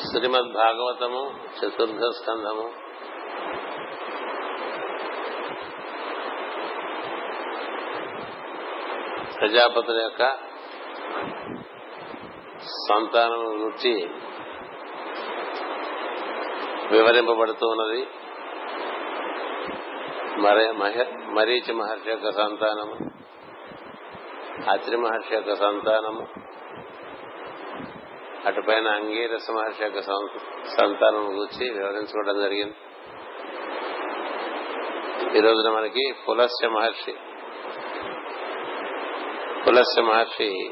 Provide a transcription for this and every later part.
శ్రీమద్ భాగవతము చతుర్థ స్కంధము. ప్రజాపతుల యొక్క సంతానం గురించి వివరింపబడుతూ ఉన్నది. మరీచి మహర్షి యొక్క సంతానము అత్రి మహర్షి యొక్క సంతానము అటుపైన అంగీరస మహర్షి యొక్క సంతానం గురించి వివరించుకోవడం జరిగింది. ఈ రోజున మనకి పులస్య మహర్షి. పులస్య మహర్షి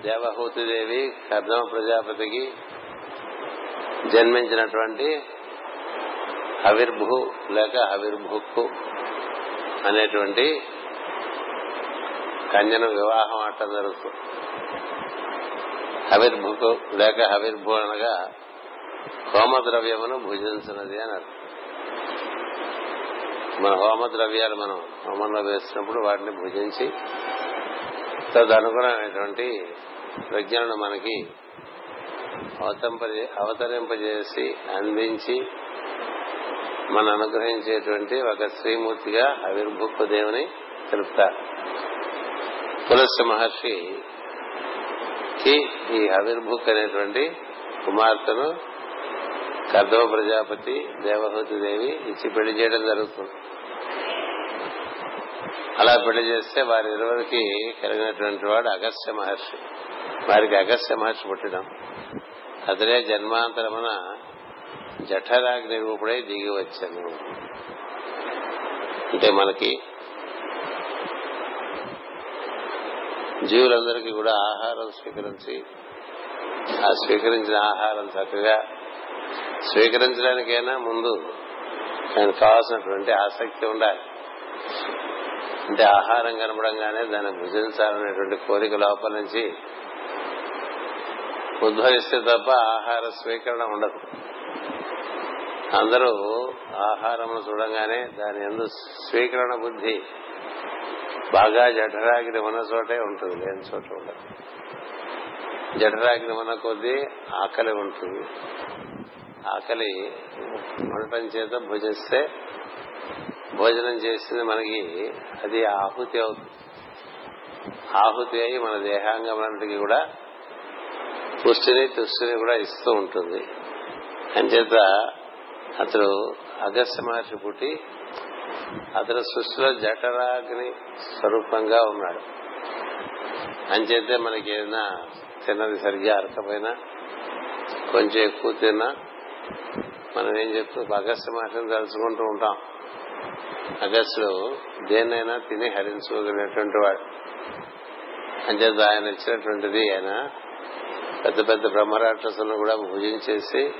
దేవహూతిదేవి కర్దమ ప్రజాపతికి జన్మించినటువంటి హవిర్భు లేక హవిర్భుక్కు అనేటువంటి కన్యను వివాహం ఆడటం జరుగుతుంది హవిర్భుకు లేక హవిర్భూ అనగా హోమ ద్రవ్యమును భుజించినది అని అర్థం. మన హోమ ద్రవ్యాలు మనం హోమంలో వేసినప్పుడు వాటిని భుజించి తదనుగుణమైనటువంటి ప్రజ్ఞలను మనకి అవతరింపజేసి అందించి మన అనుగ్రహించేటువంటి ఒక శ్రీమూర్తిగా అవిర్భుక్కు దేవుని తెలుపుతారు. తులసి మహర్షి కి ఈ అవిర్భుక్ అనేటువంటి కుమార్తెను కర్దవ ప్రజాపతి దేవహూతి దేవి ఇచ్చి పెళ్ళి చేయడం జరుగుతుంది. అలా పెళ్ళి చేస్తే వారి ఇరువురికి కలిగినటువంటి వాడు అగస్త్య మహర్షి. వారికి అగస్త్య మహర్షి పుట్టడం అతనే జన్మాంతరమున జఠరాగ్ని రూపుడై దిగి వచ్చాను. అంటే మనకి జీవులందరికీ కూడా ఆహారం స్వీకరించి ఆ స్వీకరించిన ఆహారం చక్కగా స్వీకరించడానికైనా ముందు దానికి కావాల్సినటువంటి ఆసక్తి ఉండాలి. అంటే ఆహారం కనపడంగానే దాన్ని భుజించాలనేటువంటి కోరిక లోపల నుంచి ఉద్భవిస్తే తప్ప ఆహార స్వీకరణ ఉండదు. అందరూ ఆహారం చూడంగానే దాని ఎందు స్వీకరణ బుద్ధి బాగా జఠరాగ్ని ఉన్న చోటే ఉంటుంది లేని చోట ఉండదు. జఠరాగ్ని ఉన్న కొద్దీ ఆకలి ఉంటుంది. ఆకలి ఉండటం చేత భుజిస్తే భోజనం చేసింది మనకి అది ఆహుతి అవుతుంది. ఆహుతి అయి మన దేహాంగములన్నిటికీ కూడా పుష్టిని తుష్టిని కూడా ఇస్తూ ఉంటుంది. అంచేత అతడు అగస్త్య మహర్షి పుట్టి అతడు సృష్టిలో జఠరాగ్ని స్వరూపంగా ఉన్నాడు. అంచేతే మనకి ఏదైనా తిన్నది సరిగ్గా అరకపోయినా కొంచెం ఎక్కువ తిన్నా మనం ఏం చెప్తూ అగస్త్య మహర్షిని తలుచుకుంటూ ఉంటాం. అగస్టుడు దేన్నైనా తిని హరించుకోగలిగినటువంటి వాడు. అంచేత ఆయన ఇచ్చినటువంటిది ఆయన పెద్ద పెద్ద బ్రహ్మరాక్షసులను కూడా భుజించేసి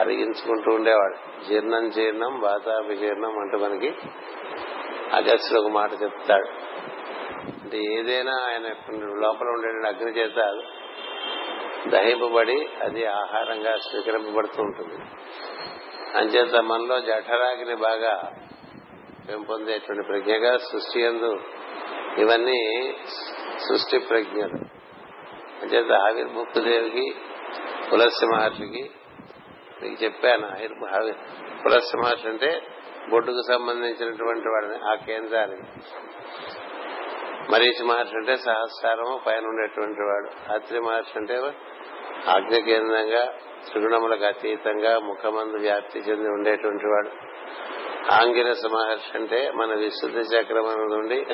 అరిగించుకుంటూ ఉండేవాడు. జీర్ణం జీర్ణం వాతాభిజీర్ణం అంటూ మనకి అగస్టుడు ఒక మాట చెప్తాడు. అంటే ఏదైనా ఆయన లోపల ఉండే అగ్ని చేత దహింపబడి అది ఆహారంగా స్వీకరింపబడుతూ ఉంటుంది. అంచేత మనలో జఠరాగిని బాగా పెంపొందేటువంటి ప్రజ్ఞగా సృష్టి ఎందు ఇవన్నీ సృష్టి ప్రజ్ఞలు. అంచేత ఆవిర్భుక్దేవికి తులసి మహర్షికి నీకు చెప్పాను పులస్య మహర్షి అంటే బొడ్డుకు సంబంధించినటువంటి వాడిని ఆ కేంద్రానికి. మరీచి మహర్షి అంటే సహస్రము పైన ఉండేటువంటి వాడు. అత్రి మహర్షి అంటే ఆజ్ఞ కేంద్రంగా త్రిగుణములకు అతీతంగా ముఖమందు వ్యాప్తి చెంది ఉండేటువంటి వాడు. ఆంగిరస మహర్షి అంటే మన విశుద్ధి చక్రమున నుండి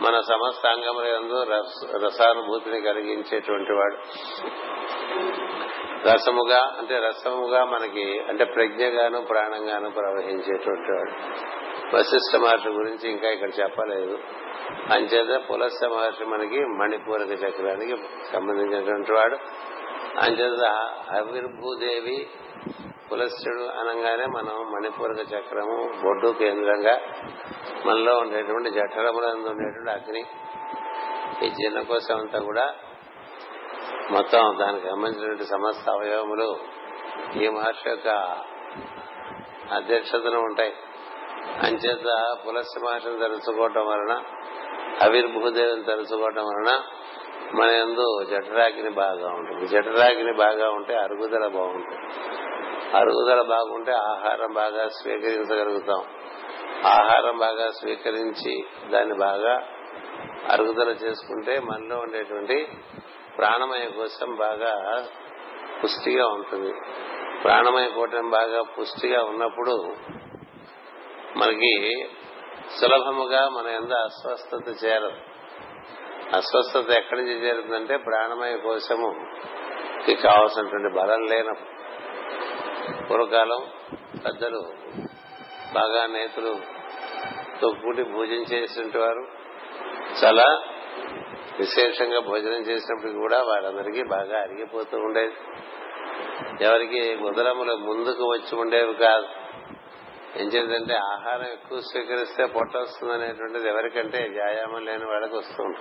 మన సమస్త అంగముల రసానుభూతిని కలిగించేటువంటి వాడు. రసముగా అంటే రసముగా మనకి అంటే ప్రజ్ఞగాను ప్రాణంగాను ప్రవహించేటువంటి వాడు. వశిష్ఠ మహర్షి గురించి ఇంకా ఇక్కడ చెప్పలేదు. అంచేత పులస్త మహర్షి మనకి మణిపూరక చక్రానికి సంబంధించినటువంటి వాడు. అంచేత అవిర్భూదేవి పులస్యుడు అనగానే మనం మణిపూరక చక్రము బొడ్డు కేంద్రంగా మనలో ఉండేటువంటి జఠరములందు ఉండేటువంటి అగ్ని ఈ జీర్ణ కోసం అంతా కూడా మొత్తం దానికి సంబంధించినటువంటి సమస్త అవయవములు ఈ మహర్షి యొక్క అధ్యక్షతను ఉంటాయి. అంచేత పులస్య మహర్షిని తలుచుకోవటం వలన అవిర్భూదేవిని తలుచుకోవటం వలన మన ఎందు జఠరాగిని బాగా ఉంటుంది. జఠరాగిని బాగా ఉంటే అరుగుదల బాగుంటుంది. అరుగుదల బాగుంటే ఆహారం బాగా స్వీకరించగలుగుతాం. ఆహారం బాగా స్వీకరించి దాన్ని బాగా అరుగుదల చేసుకుంటే మనలో ఉండేటువంటి ప్రాణమయ కోశం బాగా పుష్టిగా ఉంటుంది. ప్రాణమయ కోటం బాగా పుష్టిగా ఉన్నప్పుడు మనకి సులభముగా మన ఎంత అస్వస్థత చేరదు. అస్వస్థత ఎక్కడి నుంచి చేరుతుందంటే ప్రాణమయ కోశము కావాల్సినటువంటి బలం లేనప్పుడు. పూర్వకాలం పెద్దలు బాగా నేతలు తొక్కుటి భోజనం చేసినటువంటి వారు చాలా విశేషంగా భోజనం చేసినప్పుడు కూడా వాళ్ళందరికీ బాగా అరిగిపోతూ ఉండేది. ఎవరికి ఉదరములు ముందుకు వచ్చి ఉండేవి కాదు. ఏం చేద్దంటే ఆహారం ఎక్కువ స్వీకరిస్తే పొట్ట వస్తుంది అనేటువంటిది ఎవరికంటే వ్యాయామం లేని వాళ్ళకి వస్తుంది.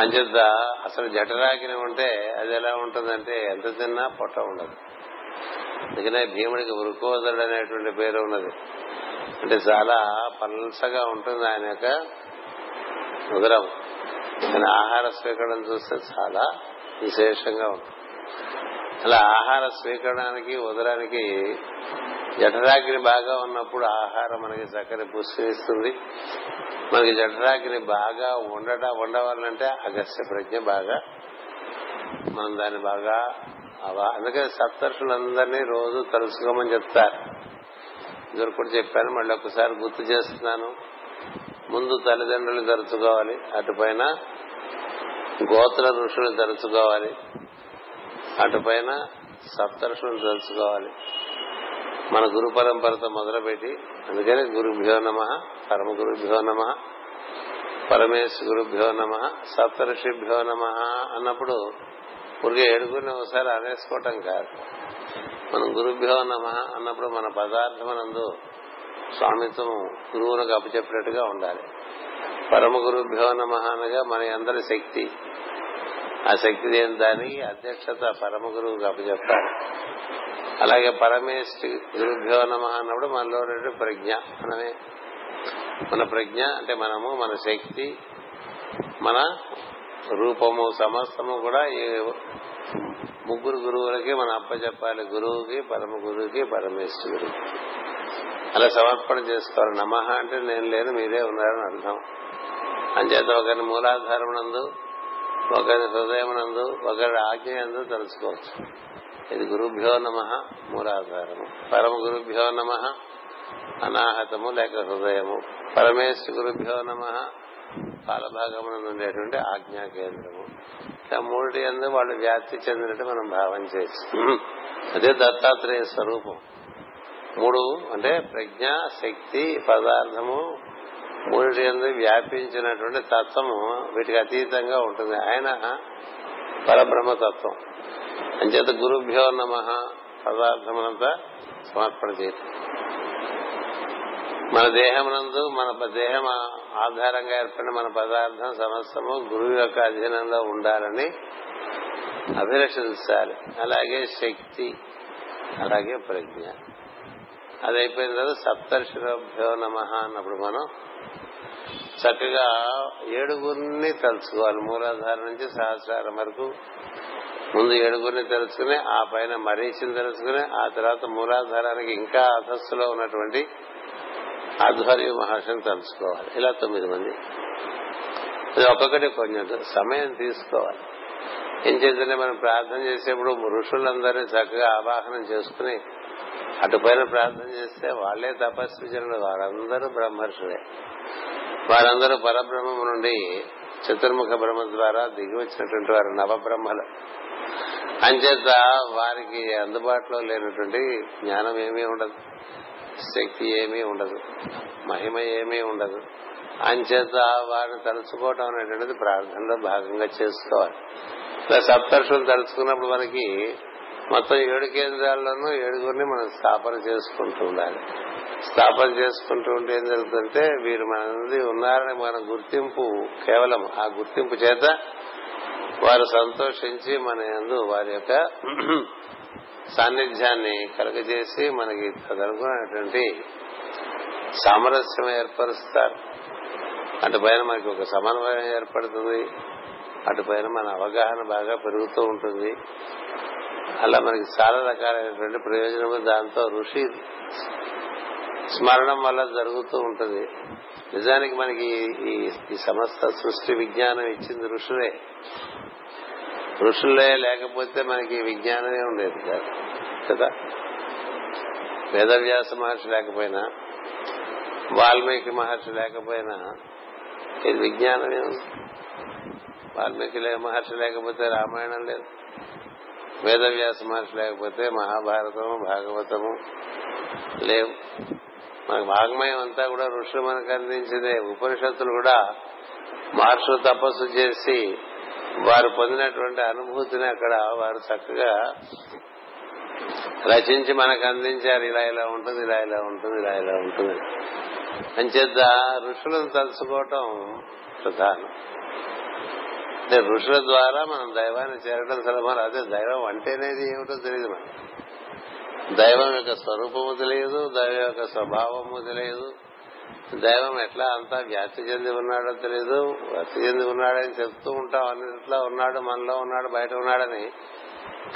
అంచేత అసలు జఠరాగిని ఉంటే అది ఎలా ఉంటుందంటే ఎంత తిన్నా పొట్ట ఉండదు. అందుకనే భీముడికి వృకోదరుడు అనేటువంటి పేరు ఉన్నది. అంటే చాలా పల్సగా ఉంటుంది ఆయన యొక్క ఉదరం. కానీ ఆహార స్వీకరణ చూస్తే చాలా విశేషంగా ఉంటుంది. అలా ఆహార స్వీకరణానికి ఉదరానికి జఠరాగ్ని బాగా ఉన్నప్పుడు ఆహారం మనకి చక్కని పుష్టినిస్తుంది మనకి జఠరాగ్ని బాగా ఉండట ఉండవాలంటే అగస్య ప్రజ్ఞ బాగా మనం దాన్ని బాగా అవా- అందుకని సప్తర్షులందరినీ రోజు తలుసుకోమని చెప్తారు. ఇద్దరు కూడా చెప్పాను మళ్ళీ ఒకసారి గుర్తు చేస్తున్నాను. ముందు తల్లిదండ్రులు తరుచుకోవాలి అటుపైన గోత్ర ఋషులు తరుచుకోవాలి అటుపైన సప్తర్షులు తలుచుకోవాలి. మన గురు పరంపరతో మొదలుపెట్టి అందుకని గురుభ్యో నమ పరమ గురుభ్యో నమ పరమేశ్ గురుభ్యో నమ సప్తర్షిభ్యో నమ అన్నప్పుడు ఊరికే ఏడుగురిని ఒకసారి అనేసుకోవటం కాదు. మనం గురుభ్యో నమ అన్నప్పుడు మన పదార్థమనందు స్వామిత్వం గురువులకు అప్పచెప్పినట్టుగా ఉండాలి. పరమ గురుభ్యో నమ అనగా మన అందరి శక్తి. ఆ శక్తి లేని దానికి అధ్యక్షత పరమ గురువుకి అప్పచెప్పాలి. అలాగే పరమేశ్వరి గురుభ్యో నమ అన్నప్పుడు మనలో ప్రజ్ఞ. మనమే. మన ప్రజ్ఞ అంటే మనము మన శక్తి మన రూపము సమస్తము కూడా ఈ ముగ్గురు గురువులకి మనం అప్పచెప్పాలి. గురువుకి పరమ గురువుకి పరమేశ్వరుడు అలా సమర్పణ చేసుకోవాలి. నమహ అంటే నేను లేదు మీరే ఉన్నారని అర్థం. అంచేత ఒకరిని మూలాధారమునందు ఒకరి హృదయమునందు నందు ఒకరి ఆజ్ఞ నందు తెలుసుకోవచ్చు. ఇది గురుభ్యో నమ మూలాధారము. పరమ గురుభ్యో నమ అనాహతము లేక హృదయము. పరమేశ్వర గురుభ్యో నమ పాలభాగమునందు ఉండేటువంటి ఆజ్ఞా కేంద్రము. ఇలా మూడు ఎందు వాళ్ళు వ్యాప్తి చెందినట్టు మనం భావం చేయొచ్చు. అదే దత్తాత్రేయ స్వరూపం. మూడు అంటే ప్రజ్ఞ శక్తి పదార్థము మూడు ఎందు వ్యాపించినటువంటి తత్వము వీటికి అతీతంగా ఉంటుంది. ఆయన పరబ్రహ్మతత్వం. అంచేత గురుభ్యో నమ పదార్థమునంతా సమర్పణ చేయటం మన దేహమునందు మన దేహం ఆధారంగా ఏర్పడిన మన పదార్థం సమస్తము గురువు యొక్క అధీనంలో ఉండాలని అభిలషించాలి. అలాగే శక్తి అలాగే ప్రజ్ఞ. అది అయిపోయిన తర్వాత సప్తర్షిభ్యో నమ అన్నప్పుడు మనం చక్కగా ఏడుగురిని తలుచుకోవాలి. మూలాధార నుంచి సహస్రారం వరకు ముందు ఏడుగురిని తెలుసుకుని ఆ పైన మరీచిని తెలుసుకుని ఆ తర్వాత మూలాధారానికి ఇంకా అధస్సులో ఉన్నటువంటి ఆధ్వర్య మహర్షిని తలుచుకోవాలి. ఇలా తొమ్మిది మంది. ఇది ఒక్కొక్కటి కొంచెం సమయం తీసుకోవాలి. ఏం చేద్దంటే మనం ప్రార్థన చేసేప్పుడు ఋషులందరినీ చక్కగా ఆవాహనం చేసుకుని అటుపైన ప్రార్థన చేస్తే వాళ్ళే తపస్విజనులు వారందరూ బ్రహ్మర్షులే. వారందరూ పరబ్రహ్మము నుండి చతుర్ముఖ బ్రహ్మ ద్వారా దిగి వచ్చినటువంటి వారు నవబ్రహ్మలు. అంచేత వారికి అందుబాటులో లేనటువంటి జ్ఞానం ఏమీ ఉండదు. శక్తి ఏమీ ఉండదు. మహిమ ఏమీ ఉండదు. అంచేత వారిని తలుచుకోవటం అనేటువంటిది ప్రార్థనలో భాగంగా చేసుకోవాలి. ఇలా సప్తర్షులు తలుచుకున్నప్పుడు మనకి మొత్తం ఏడు కేంద్రాల్లోనూ ఏడుగురిని మనం స్థాపన చేసుకుంటూ ఉండాలి. స్థాపన చేసుకుంటూ ఉంటే ఏం జరుగుతుందంటే వీరు మన ఉన్నారని మన గుర్తింపు కేవలం ఆ గుర్తింపు చేత వారు సంతోషించి మన ఎందు వారి యొక్క సాన్నిధ్యాన్ని కలుగజేసి మనకి తదనుకున్నటువంటి సామరస్యం ఏర్పరుస్తారు. అటు పైన మనకి ఒక సమన్వయం ఏర్పడుతుంది. అటుపైన మన అవగాహన బాగా పెరుగుతూ ఉంటుంది. అలా మనకి చాలా రకాలైనటువంటి ప్రయోజనము దాంతో ఋషి స్మరణం వల్ల జరుగుతూ ఉంటుంది. నిజానికి మనకి ఈ సమస్త సృష్టి విజ్ఞానం ఇచ్చింది ఋషులే. ఋషులే లేకపోతే మనకి విజ్ఞానమే ఉండేది కాదు కదా? వేదవ్యాస మహర్షి లేకపోయినా వాల్మీకి మహర్షి లేకపోయినా ఇది విజ్ఞానమే ఉంది. వాల్మీకి మహర్షి లేకపోతే రామాయణం లేదు. వేదవ్యాస మహర్షి లేకపోతే మహాభారతము భాగవతము లేవు. మనకు భాగమయం అంతా కూడా ఋషులు మనకు అందించిందే. ఉపనిషత్తులు కూడా మహర్షులు తపస్సు చేసి వారు పొందినటువంటి అనుభూతిని అక్కడ వారు చక్కగా రచించి మనకు అందించారు. ఇలా ఇలా ఉంటుంది ఇలా ఇలా ఉంటుంది ఇలా ఇలా ఉంటుంది. అంచేత ఋషులను తలుచుకోవటం ప్రధానం. అంటే ఋషుల ద్వారా మనం దైవాన్ని చేరడం సులభం అదే దైవం అంటేనేది ఏమిటో తెలియదు మనకి. దైవం యొక్క స్వరూపము తెలియదు దైవం యొక్క స్వభావము తెలియదు దైవం ఎట్లా అంతా వ్యాప్తి చెంది ఉన్నాడో తెలియదు వ్యాప్తి చెంది ఉన్నాడని చెప్తూ ఉంటాం అన్నిట్లో ఉన్నాడు మనలో ఉన్నాడు బయట ఉన్నాడని.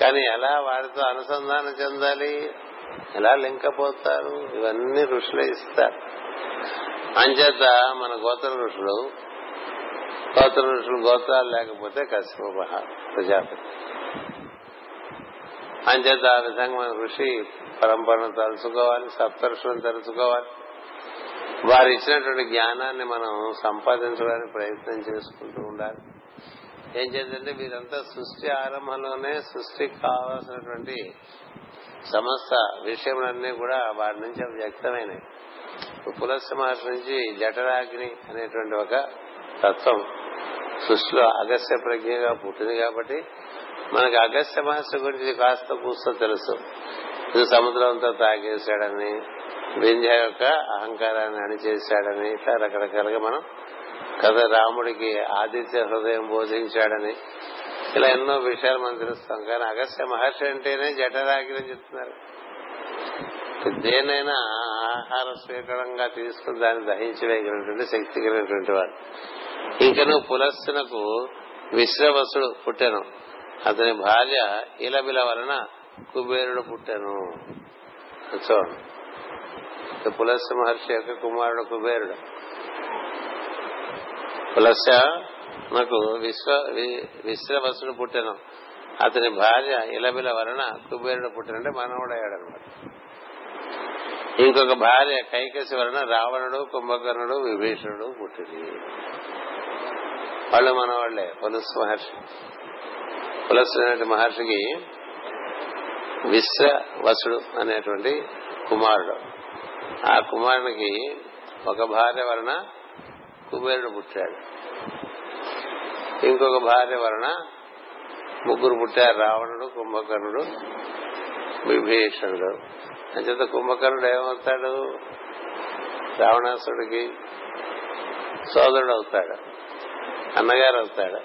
కానీ ఎలా వారితో అనుసంధానం చెందాలి? ఎలా లింకపోతారు ఇవన్నీ ఋషులే ఇస్తారు. అంచేత మన గోత్ర ఋషులు గోత్ర ఋషులు గోత్రాలు లేకపోతే కశ్యప ప్రజాపతి. అంచేత ఆ విధంగా మన ఋషి పరంపరను తలుచుకోవాలి సప్తర్షులను తలుచుకోవాలి. వారు ఇచ్చినటువంటి జ్ఞానాన్ని మనం సంపాదించడానికి ప్రయత్నం చేసుకుంటూ ఉండాలి. ఏం చేద్దంటే వీరంతా సృష్టి ఆరంభంలోనే సృష్టికి కావాల్సినటువంటి సమస్త విషయములన్నీ కూడా వారి నుంచి వ్యక్తమైనవి. పులస్య మహర్షి నుంచి జఠరాగ్ని అనేటువంటి ఒక తత్వం సృష్టిలో అగస్త్య ప్రజ్ఞగా పుట్టింది కాబట్టి మనకి అగస్త్య మహర్షి గురించి కాస్త కూస్తో తెలుసు. ఇది సముద్రంతో తాగేశాడని వింధ్య యొక్క అహంకారాన్ని అణిచేశాడని ఇట్లా రకరకాలుగా మనం కథ రాముడికి ఆదిత్య హృదయం బోధించాడని ఇలా ఎన్నో విషయాలు మనం తెలుస్తాం. కానీ అగస్త్య మహర్షి అంటేనే జఠరాగిని చెప్తున్నారు. దేనైనా ఆహార స్వీకరంగా తీసుకుని దాన్ని దహించి శక్తి కలిగినటువంటి వాడు. ఇంకను పులస్సునకు విశ్రవసుడు పుట్టాను. అతని భార్య ఇలబిల వలన కుబేరుడు పుట్టాను. చూడండి. పులస్స మహర్షి యొక్క కుమారుడు కుబేరుడు. పులస్స నాకు విశ్వ విశ్రవసుడు పుట్టాను. అతని భార్య ఇలబిల వలన కుబేరుడు పుట్టినంటే మనవుడయ్యాడు అనమాట ఇంకొక భార్య కైకసి వలన రావణుడు కుంభకర్ణుడు విభీషణుడు పుట్టింది. వాళ్ళు మనవాళ్ళే. పులస్ మహర్షి. పులస్ అనేటువంటి మహర్షికి విశ్వవసుడు అనేటువంటి కుమారుడు. ఆ కుమారునికి ఒక భార్య వలన కుబేరుడు పుట్టాడు. ఇంకొక భార్య వలన ముగ్గురు పుట్టారు. రావణుడు కుంభకర్ణుడు విభీషణుడు. అంచేత కుంభకర్ణుడు ఏమవుతాడు? రావణాసుడికి సోదరుడు అవుతాడు. అన్నగారు అవుతాడు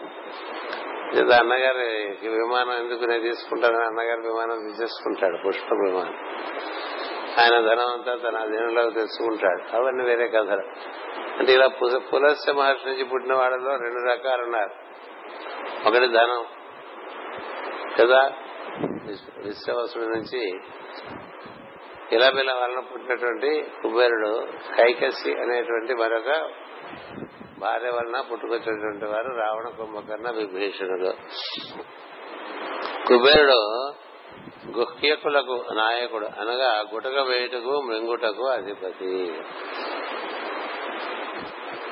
లేదా అన్నగారికి విమానం ఎందుకు నేను తీసుకుంటానని అన్నగారి విమానం తీసేసుకుంటాడు పుష్ప విమానం. ఆయన ధనం అంతా తన అధీనంలోకి తెచ్చుకుంటాడు. అవన్నీ వేరే కథలు. అంటే ఇలా పులస్య మహర్షి నుంచి పుట్టిన వాళ్ళలో రెండు రకాలు ఉన్నారు. ఒకటి ధనం. కదా? విశ్వవసుడి నుంచి ఇలా ఇలాబిల వలన పుట్టినటువంటి కుబేరుడు కైకసి అనేటువంటి మరొక భార్య వలన పుట్టుకొచ్చినటువంటి వారు రావణ కుంభకర్ణ విభీషణుడు కుబేరుడు గుహ్యకులకు నాయకుడు అనగా గుటక వేయుటకు మృంగుటకు అధిపతి.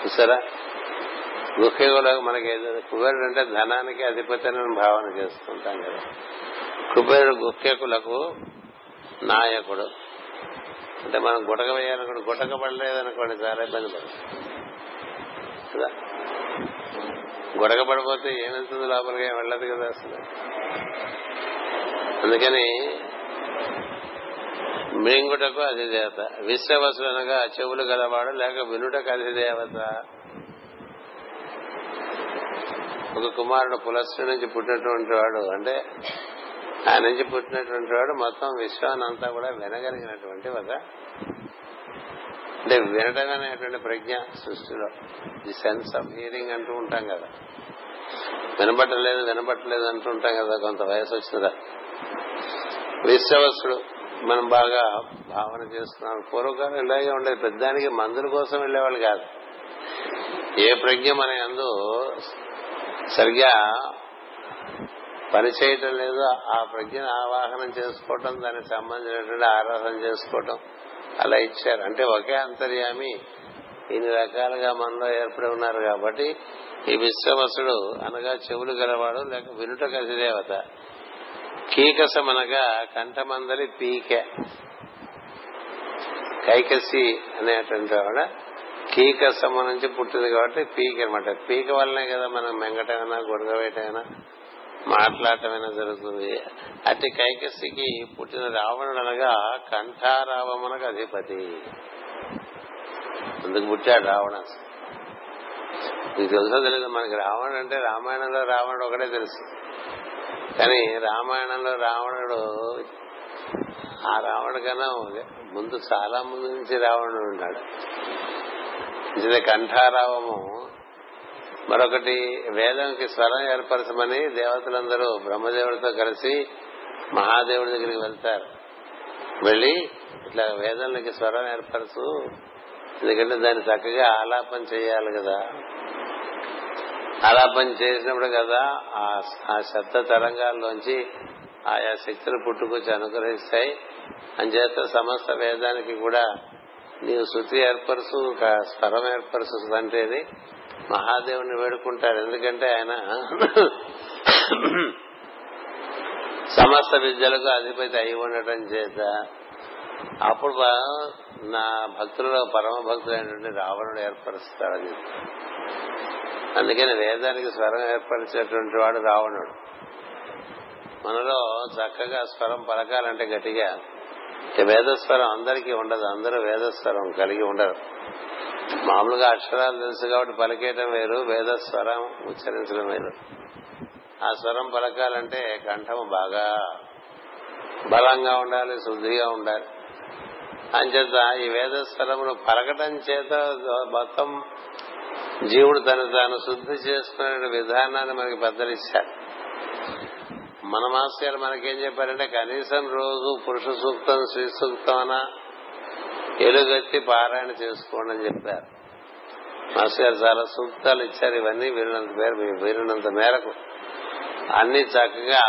చూసారా? గుహ్యకులకు మనకి కుబేరుడు అంటే ధనానికి అధిపతి అని భావన చేసుకుంటాం కదా. కుబేరుడు గుహ్యకులకు నాయకుడు. అంటే మనం గుటక వేయాలనుకోండి గుటక పడలేదనుకోండి చాలా ఇబ్బంది పడుతుంది కదా గొడగ పడిపోతే ఏమవుతుంది లోపలికి? ఏం వెళ్ళదు కదా అసలు. అందుకని మింగుటకు అధిదేవత విశ్వవసుడు అనగా చెవులు గలవాడు లేక వినుటకు అధిదేవత ఒక కుమారుడు పులస్సు నుంచి పుట్టినటువంటి వాడు అంటే ఆయన నుంచి పుట్టినటువంటి వాడు మొత్తం విశ్వానంతా కూడా వినగలిగినటువంటి ఒక అంటే వినడం అనేటువంటి ప్రజ్ఞ సృష్టిలో. ది సెన్స్ ఆఫ్ హియరింగ్ అంటూ ఉంటాం కదా. వినబట్టలేదు వినబట్టలేదు ఉంటాం కదా కొంత వయసు వచ్చిందా? విశ్వవసుడు మనం బాగా భావన చేస్తున్నాం. పూర్వకాలం ఇలాగే ఉండేది. పెద్దానికి మందుల కోసం వెళ్ళేవాళ్ళు కాదు. ఏ ప్రజ్ఞ మన అందు సరిగ్గా పనిచేయటం లేదో ఆ ప్రజ్ఞను ఆవాహనం చేసుకోవటం దానికి సంబంధించినటువంటి ఆరాధన చేసుకోవటం అలా ఇచ్చారు. అంటే ఒకే అంతర్యామి ఇన్ని రకాలుగా మనలో ఏర్పడి ఉన్నారు కాబట్టి ఈ విశ్వవసుడు అనగా చెవులు గలవాడు లేక వినుట కసిదేవత కీకసం అనగా కంఠమందలి పీకె. కైకసి అనేటువంటి ఆవిడ కీకసము నుంచి పుట్టింది కాబట్టి పీక అనమాట పీక వల్లనే కదా మనం మెంగటైనా గొడగవేటైనా మాట్లాడటమైనా జరుగుతుంది. అట్టి కైకసికి పుట్టిన రావణుడు అనగా కంఠారావమునకు అధిపతి. అందుకు పుట్టాడు రావణ. మీకు తెలుసో తెలియదు మనకి రావణుడు అంటే రామాయణంలో రావణుడు ఒకటే తెలుసు. కానీ రామాయణంలో రావణుడు ఆ రావణుడు కన్నా ముందు చాలా ముందు నుంచి రావణుడు ఉన్నాడు. ఇది కంఠారావము మరొకటి వేదంకి స్వరం ఏర్పరచమని దేవతలందరూ బ్రహ్మదేవుడితో కలిసి మహాదేవుడి దగ్గరికి వెళ్తారు. వెళ్ళి ఇట్లా వేదంలోకి స్వరం ఏర్పరచు ఎందుకంటే దాన్ని చక్కగా ఆలాపన చేయాలి కదా. ఆలాపన చేసినప్పుడు కదా ఆ శబ్ద తరంగాల్లోంచి ఆయా శక్తులు పుట్టుకొచ్చి అనుగ్రహిస్తాయి. అంచేత సమస్త వేదానికి కూడా నీవు శృతి ఏర్పరచు స్వరం ఏర్పరచు అంటేది మహాదేవుని వేడుకుంటారు. ఎందుకంటే ఆయన సమస్త విద్యలకు అధిపతి అయి ఉండటం చేత అప్పుడు నా భక్తులలో పరమ భక్తులైనటువంటి రావణుడు ఏర్పరుస్తాడని అందుకని వేదానికి స్వరం ఏర్పరిచేటువంటి వాడు రావణుడు. మనలో చక్కగా స్వరం పలకాలంటే గట్టిగా. వేదస్వరం అందరికీ ఉండదు. అందరూ వేదస్వరం కలిగి ఉండరు. మామూలుగా అక్షరాలు తెలుసు కాబట్టి పలికేయటం వేరు వేదస్వరం ఉచ్చరించడం వేరు. ఆ స్వరం పలకాలంటే కంఠము బాగా బలంగా ఉండాలి శుద్ధిగా ఉండాలి. అంచేత ఈ వేదస్వరమును పలకటం చేత మొత్తం జీవుడు తను తాను శుద్ధి చేసుకునే విధానాన్ని మనకి పెద్దలు ఇచ్చారు మన మాస్టర్ మనకేం చెప్పారంటే కనీసం రోజు పురుష సూక్తం శ్రీ సూక్తం ఎలుగెత్తి పారాయణ చేసుకోండి అని చెప్పారు. మాస్టర్ గారు చాలా సూక్తాలు ఇచ్చారు ఇవన్నీ వీరినంత మేర వీరినంత మేరకు అన్ని చక్కగా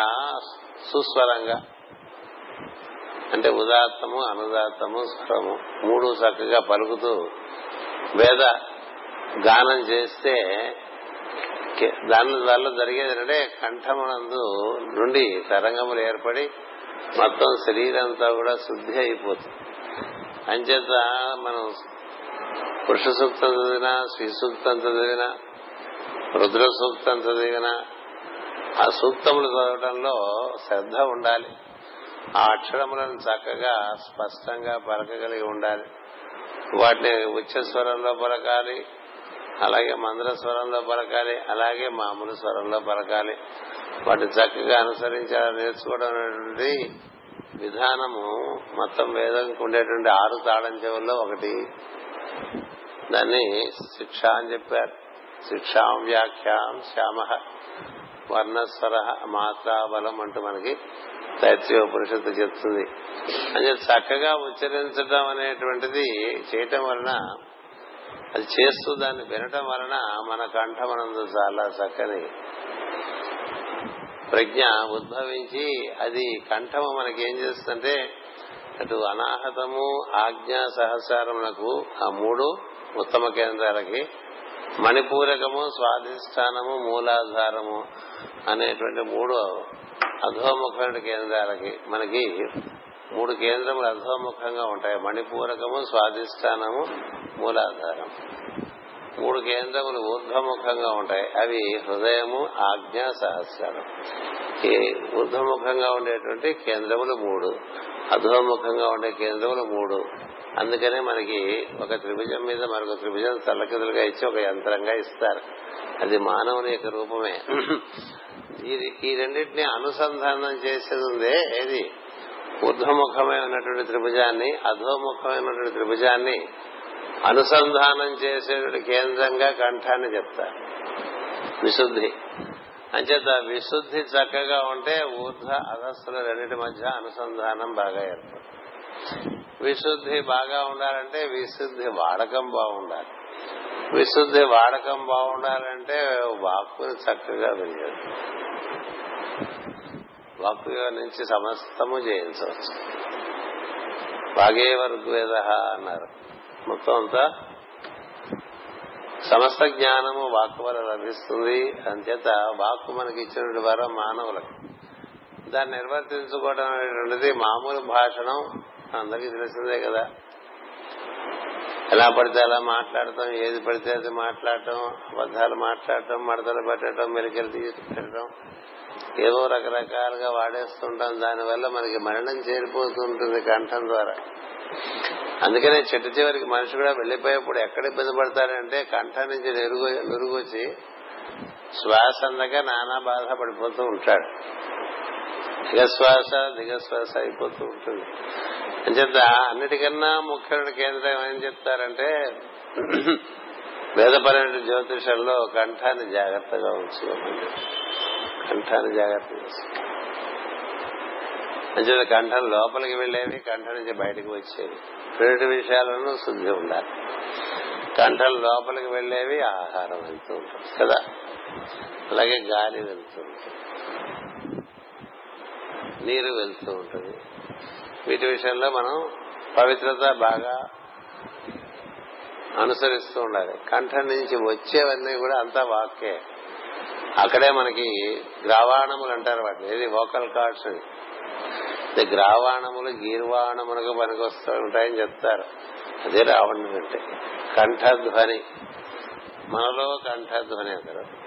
సుస్వరంగా అంటే ఉదాత్తము అనుదాత్తము స్వరము మూడు చక్కగా పలుకుతూ వేద గానం చేస్తే దాని వల్ల జరిగేది ఏంటంటే కంఠమునందు నుండి తరంగములు ఏర్పడి మొత్తం శరీరంతో కూడా శుద్ధి అయిపోతుంది. అంచేత మనం పురుష సూక్తం చదివినా శ్రీ సూక్తం చదివినా రుద్ర సూక్తం చదివినా ఆ సూక్తములు చదవడంలో శ్రద్ధ ఉండాలి. ఆ అక్షరములను చక్కగా స్పష్టంగా పలకగలిగి ఉండాలి. వాటిని ఉచ్చ స్వరంలో పలకాలి అలాగే మంద్ర స్వరంలో పలకాలి అలాగే మామూలు స్వరంలో పలకాలి. వాటిని చక్కగా అనుసరించాలని నేర్చుకోవడం అనేటువంటి విధానము మొత్తం వేదంకి ఉండేటువంటి ఆరు తాళం చెవుల్లో ఒకటి. దాన్ని శిక్ష అని చెప్పారు. శిక్షాం వ్యాఖ్యాం శ్యామ వర్ణస్వర మాత్రాబలం అంటూ మనకి తైత్రీయ ఉపనిషత్తు చెప్తుంది. అని చక్కగా ఉచ్చరించడం అనేటువంటిది చేయటం వలన అది చేస్తూ దాన్ని వినటం వలన మన కంఠమనందు చాలా చక్కని ప్రజ్ఞ ఉద్భవించి అది కంఠము మనకేం చేస్తుందంటే అటు అనాహతము ఆజ్ఞా సహస్రములకు ఆ మూడు ఉత్తమ కేంద్రాలకి మణిపూరకము స్వాధిష్టానము మూలాధారము అనేటువంటి మూడు అధోముఖమైన కేంద్రాలకి మనకి మూడు కేంద్రములు అధోముఖంగా ఉంటాయి. మణిపూరకము స్వాధిష్టానము మూలాధారం మూడు కేంద్రములు ఊర్ధ్వముఖంగా ఉంటాయి. అవి హృదయము ఆజ్ఞ సహస్రం ఈ ఊర్ధ్వముఖంగా ఉండేటువంటి కేంద్రములు మూడు. అధోముఖంగా ఉండే కేంద్రములు మూడు. అందుకనే మనకి ఒక త్రిభుజం మీద మరొక త్రిభుజం తల్లకిదులుగా ఇచ్చి ఒక యంత్రంగా ఇస్తారు. అది మానవుని యొక్క రూపమే. ఈ రెండింటిని అనుసంధానం చేసేది ఉందే ఏది ఊర్ధ్వముఖమైనటువంటి త్రిభుజాన్ని అధోముఖమైనటువంటి త్రిభుజాన్ని అనుసంధానం చేసేటువంటి కేంద్రంగా కంఠాన్ని చెప్తారు. విశుద్ధి. అంచేత విశుద్ధి చక్కగా ఉంటే ఊర్ధ అధస్సుల రెండింటి మధ్య అనుసంధానం బాగా ఏర్పడుతుంది. విశుద్ధి బాగా ఉండాలంటే విశుద్ధి వాడకం బాగుండాలి. విశుద్ధి వాడకం బాగుండాలంటే వాక్కుని చక్కగా వినియోగం. వాక్కు నుంచి సమస్తము చేయించవచ్చు. వాగే ఋగ్వేద అన్నారు. మొత్తం అంతా సమస్త జ్ఞానము వాక్కు వల్ల లభిస్తుంది. అంచేత వాక్కు మనకి ఇచ్చినటువంటి వరం మానవులకు దాన్ని నిర్వర్తించుకోవడం అనేటువంటిది మామూలు భాషణం అందరికీ తెలిసిందే కదా. ఎలా పడితే అలా మాట్లాడటం ఏది పడితే అది మాట్లాడటం అబద్దాలు మాట్లాడటం మడతలు పెట్టడం మెలికలు తీసుకెళ్ళడం ఏవో రకరకాలుగా వాడేస్తుంటాం. దానివల్ల మనకి మరణం చేరిపోతుంటుంది కంఠం ద్వారా. అందుకనే చెట్టు చివరికి మనిషి కూడా వెళ్ళిపోయేప్పుడు ఎక్కడ ఇబ్బంది పడతారంటే కంఠం నుంచి నెరుగు నురుగొచ్చి శ్వాస అందగా నానా బాధ పడిపోతూ ఉంటాడు. దిగశ్వాస దిగశ్వాస అయిపోతూ ఉంటుంది. అంచేత అన్నిటికన్నా ముఖ్యమైన కేంద్రం ఏం చెప్తారంటే వేదపరమైన జ్యోతిషంలో కంఠాన్ని జాగ్రత్తగా ఉంచుకోమని కంఠాన్ని జాగ్రత్తగా అంటే కంఠం లోపలికి వెళ్ళేవి కంఠం నుంచి బయటకు వచ్చేవి రెండు విషయాలను శుద్ధి ఉండాలి. కంఠం లోపలికి వెళ్ళేవి ఆహారం వెళ్తూ ఉంటుంది కదా? అలాగే గాలి వెళ్తూ ఉంటుంది. నీరు వెళ్తూ ఉంటుంది. వీటి విషయంలో మనం పవిత్రత బాగా అనుసరిస్తూ ఉండాలి. కంఠం నుంచి వచ్చేవన్నీ కూడా అంతా వాక్యే అక్కడే మనకి గ్రావాణములు అంటారు వాటిని. ఏది? వోకల్ కార్డ్స్ అని. గ్రావాణములు గీర్వాణములకు పనికొస్తూ ఉంటాయని చెప్తారు. అదే రావణుడు అంటే కంఠధ్వని. మనలో కంఠధ్వని అంటారు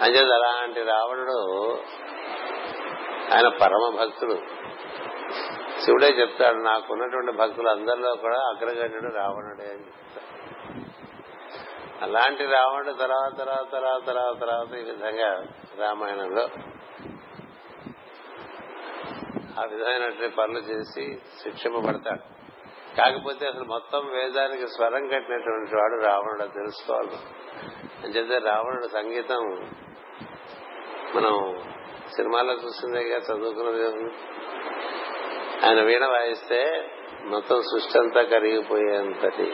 అంచేది అలాంటి రావణుడు ఆయన పరమ భక్తుడు. శివుడే చెప్తాడు నాకున్నటువంటి భక్తులు అందరిలో కూడా అగ్రగణ్యుడు రావణుడే అని చెప్తాడు. అలాంటి రావణుడు తర్వాత తర్వాత తర్వాత తర్వాత తర్వాత ఈ విధంగా రామాయణంలో ఆ విధమైనటువంటి పనులు చేసి శిక్షింపబడతాడు కాకపోతే అసలు మొత్తం వేదానికి స్వరం కట్టినటువంటి వాడు రావణుడు తెలుసుకోవాలి. అంచేతే రావణుడు సంగీతం మనం సినిమాలో చూసిందేగా చదువుకున్నది ఆయన వీణ వాయిస్తే మొత్తం సృష్టి అంతా కరిగిపోయేంతటి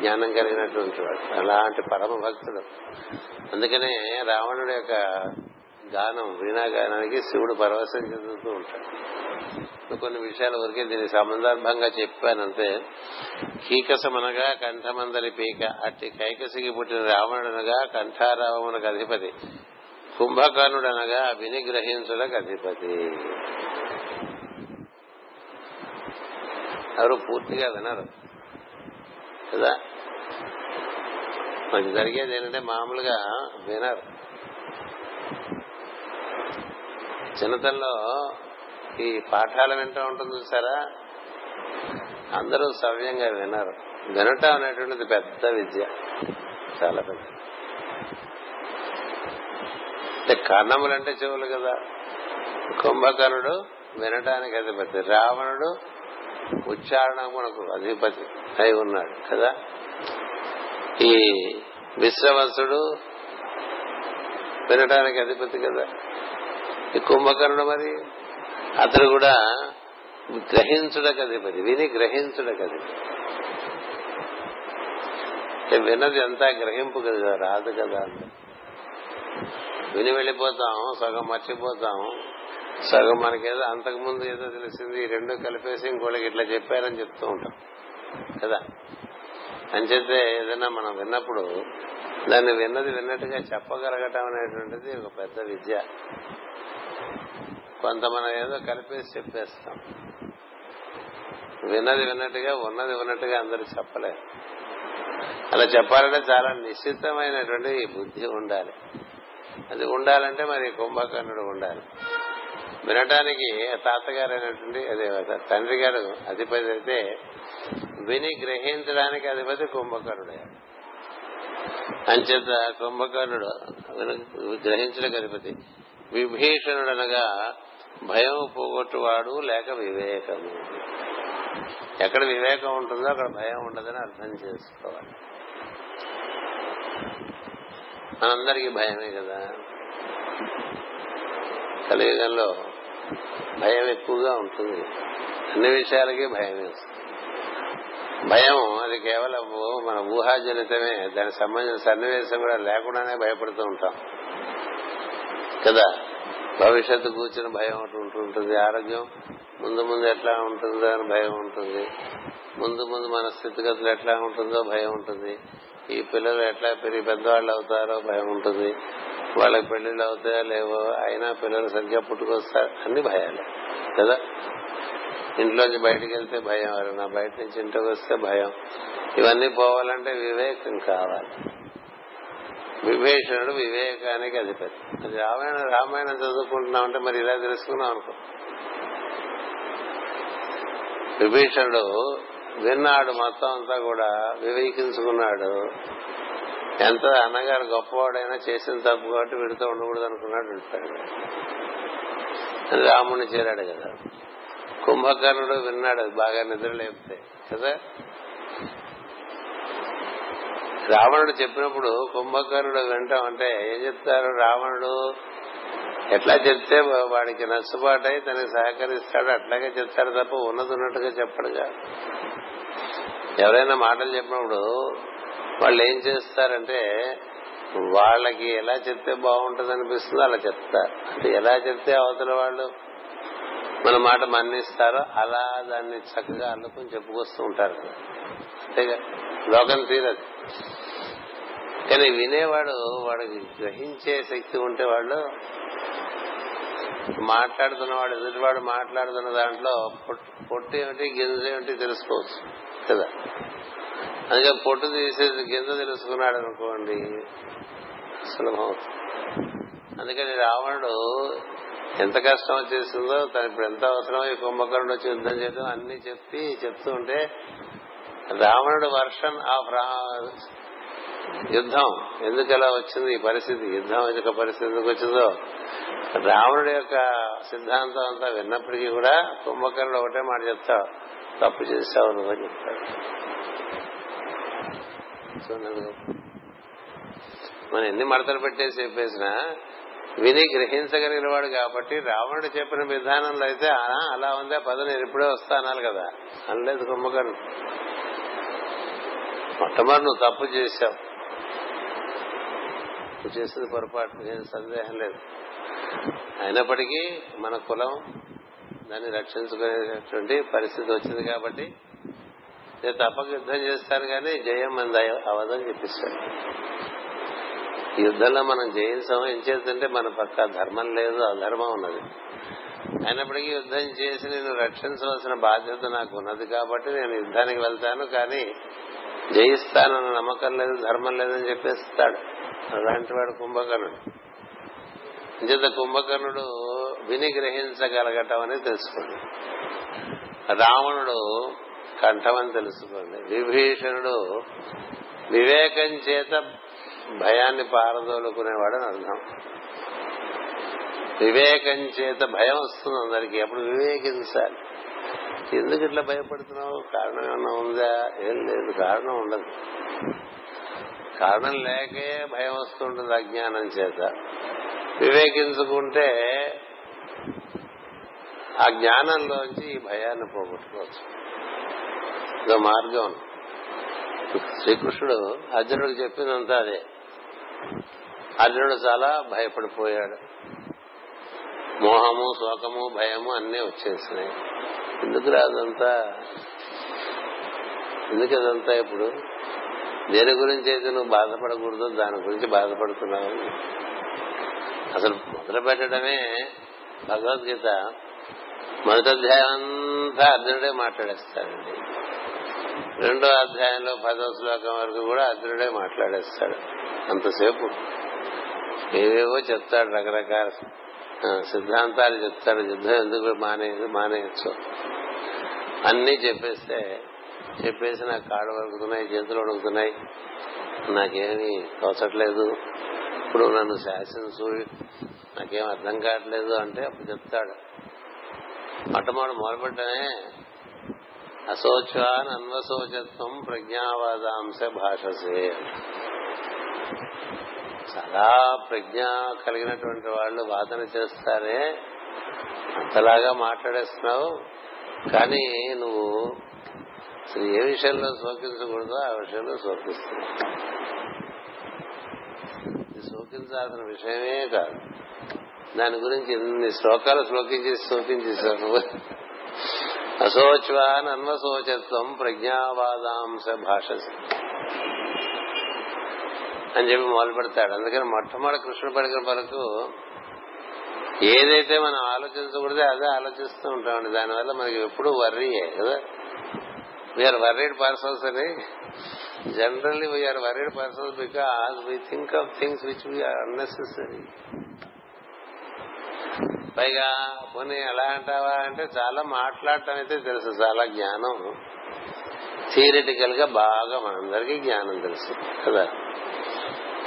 జ్ఞానం కలిగినటువంటి వాడు. అలాంటి పరమ భక్తుడు అందుకనే రావణుడు యొక్క గానం వీణాగానానికి శివుడు పరవశం చెందుతూ ఉంటాడు. కొన్ని విషయాల వరకే దీని సందర్భంగా చెప్పానంటే కీకసమనగా కంఠమందలి పీక అట్టి కైకసికి పుట్టిన రావణుడనగా కంఠారావమునకు అధిపతి కుంభకర్ణుడనగా వినిగ్రహించులకు అధిపతి. ఎవరు పూర్తిగా వినరు. కదా? మనకి జరిగేది ఏంటంటే మామూలుగా వినరు. చిన్నతల్లో ఈ పాఠాలు వింటూ ఉంటుంది చూసారా? అందరూ సవ్యంగా వినరు. వినటం అనేటువంటిది పెద్ద విద్య. చాలా పెద్ద. అంటే కర్ణములంటే చెవులు కదా. కుంభకర్ణుడు వినటానికి అధిపతి. రావణుడు ఉచ్చారణమునకు అధిపతి అయి ఉన్నాడు కదా. ఈ విశ్రవసుడు వినటానికి అధిపతి కదా. ఈ కుంభకర్ణుడు మరి. అతడు కూడా గ్రహించుడకు మరి విని గ్రహించుడకు అధిపతి విన్నది అంతా గ్రహింపు కదా రాదు కదా విని వెళ్ళిపోతాం సగం మర్చిపోతాం. సగం మనకేదో అంతకుముందు ఏదో తెలిసింది ఈ రెండు కలిపేసి ఇంకోళ్ళకి ఇట్లా చెప్పారని చెప్తూ ఉంటాం. కదా? అంచేతే ఏదైనా మనం విన్నప్పుడు దాన్ని విన్నది విన్నట్టుగా చెప్పగలగటం అనేటువంటిది ఒక పెద్ద విద్య. కొంత మనం ఏదో కలిపేసి చెప్పేస్తాం. విన్నది విన్నట్టుగా ఉన్నది ఉన్నట్టుగా అందరూ చెప్పలేరు. అలా చెప్పాలంటే చాలా నిశ్చితమైనటువంటి బుద్ధి ఉండాలి. అది ఉండాలంటే మరి కుంభకర్ణుడు ఉండాలి. వినటానికి తాతగారు అయినటువంటి అదే తండ్రి గారు అధిపతి అయితే విని గ్రహించడానికి అధిపతి కుంభకర్ణుడు. అంచేత కుంభకర్ణుడు గ్రహించడానికి అధిపతి. విభీషణుడు అనగా భయం పోగొట్టువాడు లేక వివేకము. ఎక్కడ వివేకం ఉంటుందో అక్కడ భయం ఉండదని అర్థం చేసుకోవాలి. మనందరికీ భయమే కదా. కలియుగంలో భయం ఎక్కువగా ఉంటుంది. అన్ని విషయాలకి భయం వేస్తుంది. భయం అది కేవలం మన ఊహాజనితమే. దానికి సంబంధించిన సన్నివేశం కూడా లేకుండానే భయపడుతూ ఉంటాం. కదా. భవిష్యత్తు కూర్చుని భయం ఒకటి ఉంటుంటుంది ఆరోగ్యం ముందు ముందు ఎట్లా ఉంటుందో అని భయం ఉంటుంది. ముందు ముందు మన స్థితిగతులు ఎట్లా ఉంటుందో భయం ఉంటుంది. ఈ పిల్లలు ఎట్లా పెరిగి పెద్దవాళ్ళు అవుతారో భయం ఉంటుంది. వాళ్ళకి పెళ్ళిళ్ళు అవుతాయో లేవో అయినా పిల్లలు సరిగ్గా పుట్టుకొస్తారు. అన్ని భయాలే. కదా? ఇంట్లోంచి బయటికి వెళ్తే భయం ఎవరైనా బయట నుంచి ఇంటికి వస్తే భయం. ఇవన్నీ పోవాలంటే వివేకం కావాలి. విభీషణుడు వివేకానికి అధిపతి. అది రామాయణ రామాయణం చదువుకుంటున్నామంటే మరి ఇలా తెలుసుకున్నాం అనుకో. విభీషణుడు విన్నాడు మొత్తం అంతా కూడా వివేకించుకున్నాడు. ఎంత అన్నగారు గొప్పవాడైనా చేసిన తప్పు కాబట్టి విడితో ఉండకూడదు అనుకున్నాడు విడిపోయాడు రాముడిని చేరాడు కదా. కుంభకర్ణుడు విన్నాడు బాగా నిద్ర లేపితే కదా? రావణుడు చెప్పినప్పుడు కుంభకర్ణుడు వింటాం అంటే ఏం చెప్తారు రావణుడు? ఎట్లా చెప్తే వాడికి నచ్చుబాటై తనకి సహకరిస్తాడు అట్లాగే చెప్తాడు తప్ప ఉన్నది ఉన్నట్టుగా చెప్పడుగా ఎవరైనా మాటలు చెప్పినప్పుడు వాళ్ళు ఏం చేస్తారంటే వాళ్ళకి ఎలా చెప్తే బాగుంటుంది అనిపిస్తుందో అలా చెప్తారు. అంటే ఎలా చెప్తే అవతల వాళ్ళు మన మాట మన్నిస్తారో అలా దాన్ని చక్కగా అల్లుకుని చెప్పుకొస్తూ ఉంటారు. అంతేగా. లోకం తీరదు. కానీ వినేవాడు వాడికి గ్రహించే శక్తి ఉంటే వాళ్ళు మాట్లాడుతున్నవాడు ఎదుటివాడు మాట్లాడుతున్న దాంట్లో పొట్టు ఏమిటి గింజ ఏమిటి తెలుసుకోవచ్చు కదా? అందుకే పొట్టు తీసేది గింజ తెలుసుకున్నాడు అనుకోండి సులభం అవుతుంది అందుకని రావణుడు ఎంత కష్టం వచ్చేసిందో తను ఇప్పుడు ఎంత అవసరమో ఈ కుంభకర్ణుడు వచ్చి యుద్ధం చేయడం అన్ని చెప్పి చెప్తూ ఉంటే రావణుడు వర్షన్ ఆఫ్ యుద్ధం. ఎందుకు ఎలా వచ్చింది ఈ పరిస్థితి? యుద్ధం యొక్క పరిస్థితి ఎందుకు వచ్చిందో? రావణుడి యొక్క సిద్ధాంతం అంతా విన్నప్పటికీ కూడా కుంభకర్ణుడు ఒకటే మాట చెప్తావు తప్పు చేస్తావు నువ్వు చెప్తాడు. మనం ఎన్ని మడతలు పెట్టేసి చెప్పేసినా విని గ్రహించగలిగిన వాడు కాబట్టి రావణుడు చెప్పిన విధానంలో అయితే అలా ఉందే? పద నేను ఇప్పుడే వస్తా అనాలి కదా. అనలేదు కుంభకర్ణుడు. మొట్టమొదటి నువ్వు తప్పు చేశావు. నువ్వు చేసేది పొరపాటు నేను సందేహం లేదు. అయినప్పటికీ మన కులం దాన్ని రక్షించుకునేటువంటి పరిస్థితి వచ్చింది కాబట్టి నేను తప్పక యుద్ధం చేస్తాను కానీ జయం మంది అవదని చెప్పిస్తాను యుద్ధంలో మనం జయించాం ఏం చేస్తుంటే మన పక్క ధర్మం లేదు అధర్మం ఉన్నది. అయినప్పటికీ యుద్ధం చేసి నేను రక్షించవలసిన బాధ్యత నాకు ఉన్నది కాబట్టి నేను యుద్ధానికి వెళ్తాను కానీ జయిస్తానన్న నమ్మకం లేదు ధర్మం లేదని చెప్పేస్తాడు. అలాంటి వాడు కుంభకర్ణుడు. ఇంచేత కుంభకర్ణుడు విని గ్రహించగలగటం అని తెలుసుకోండి. రావణుడు కంఠం అని తెలుసుకోండి. విభీషణుడు వివేకం చేత భయాన్ని పారదోలుకునేవాడని అర్థం. వివేకం చేత భయం వస్తుంది అందరికి. అప్పుడు వివేకించాలి? ఎందుకు ఇట్లా భయపడుతున్నావు? కారణం ఏమన్నా ఉందా? ఏం లేదు కారణం ఉండదు. కారణం లేకే భయం వస్తుంటుంది అజ్ఞానం చేత. వివేకించుకుంటే ఆ జ్ఞానంలోంచి ఈ భయాన్ని పోగొట్టుకోవచ్చు. ఇదో మార్గం. శ్రీకృష్ణుడు అర్జునుడికి చెప్పిందంతా అదే. అర్జునుడు చాలా భయపడిపోయాడు. మోహము శోకము భయము అన్నీ వచ్చేసినాయి. ఎందుకు రాదంతా? ఎందుకు అదంతా ఇప్పుడు? దేని గురించి అయితే నువ్వు బాధపడకూడదు దాని గురించి బాధపడుతున్నావు? అసలు మొదలు పెట్టడమే భగవద్గీత. మొదటి అధ్యాయం అంతా అర్జునుడే మాట్లాడేస్తాడండి. రెండో అధ్యాయంలో పదో శ్లోకం వరకు కూడా అర్జునుడే మాట్లాడేస్తాడు. అంతసేపు. ఏవేవో చెప్తాడు రకరకాల సిద్ధాంతాలు చెప్తాడు యుద్ధం ఎందుకు మానేది మానేయచ్చు? అన్ని చెప్పేస్తే చెప్పేసి నాకు కాళ్ళు వణుకుతున్నాయి చేతులు వణుకుతున్నాయి. నాకేమీ తోచట్లేదు. ఇప్పుడు నన్ను శాసించు నాకేం అర్థం కావట్లేదు అంటే అప్పుడు చెప్తాడు. మొట్టమొదటి మొదలుపెట్టనే అశోచాన్ అన్వశోచత్వం ప్రజ్ఞావాదాంశ భాషసే. చాలా ప్రజ్ఞ కలిగినటువంటి వాళ్ళు వాదన చేస్తారే అంతలాగా మాట్లాడేస్తున్నావు. కానీ నువ్వు అసలు ఏ విషయంలో శోకించకూడదో ఆ విషయంలో శోకిస్తున్నావు. శోకించాల్సిన విషయమే కాదు. దాని గురించి ఎన్ని శ్లోకాలు శ్లోకించి శోకించేశావు నువ్వు? అశోచ్వాన్ అన్వశోచత్వం ప్రజ్ఞావాదాంశ భాష అని చెప్పి మొదలు పెడతాడు అందుకని మొట్టమొదటి కృష్ణుడు పలికిన వరకు ఏదైతే మనం ఆలోచించకూడదో అదే ఆలోచిస్తూ ఉంటామండి. దానివల్ల మనకి ఎప్పుడు వర్రీయే కదా? వీఆర్ వర్రీడ్ పర్సన్స్ అని generally we are worried persons because we think of things which we are unnecessary పైగా పోనీ ఎలా అంటావా అంటే చాలా మాట్లాడటం అయితే తెలుసు చాలా జ్ఞానం. థియరిటికల్గా బాగా మనందరికీ జ్ఞానం తెలుసు కదా?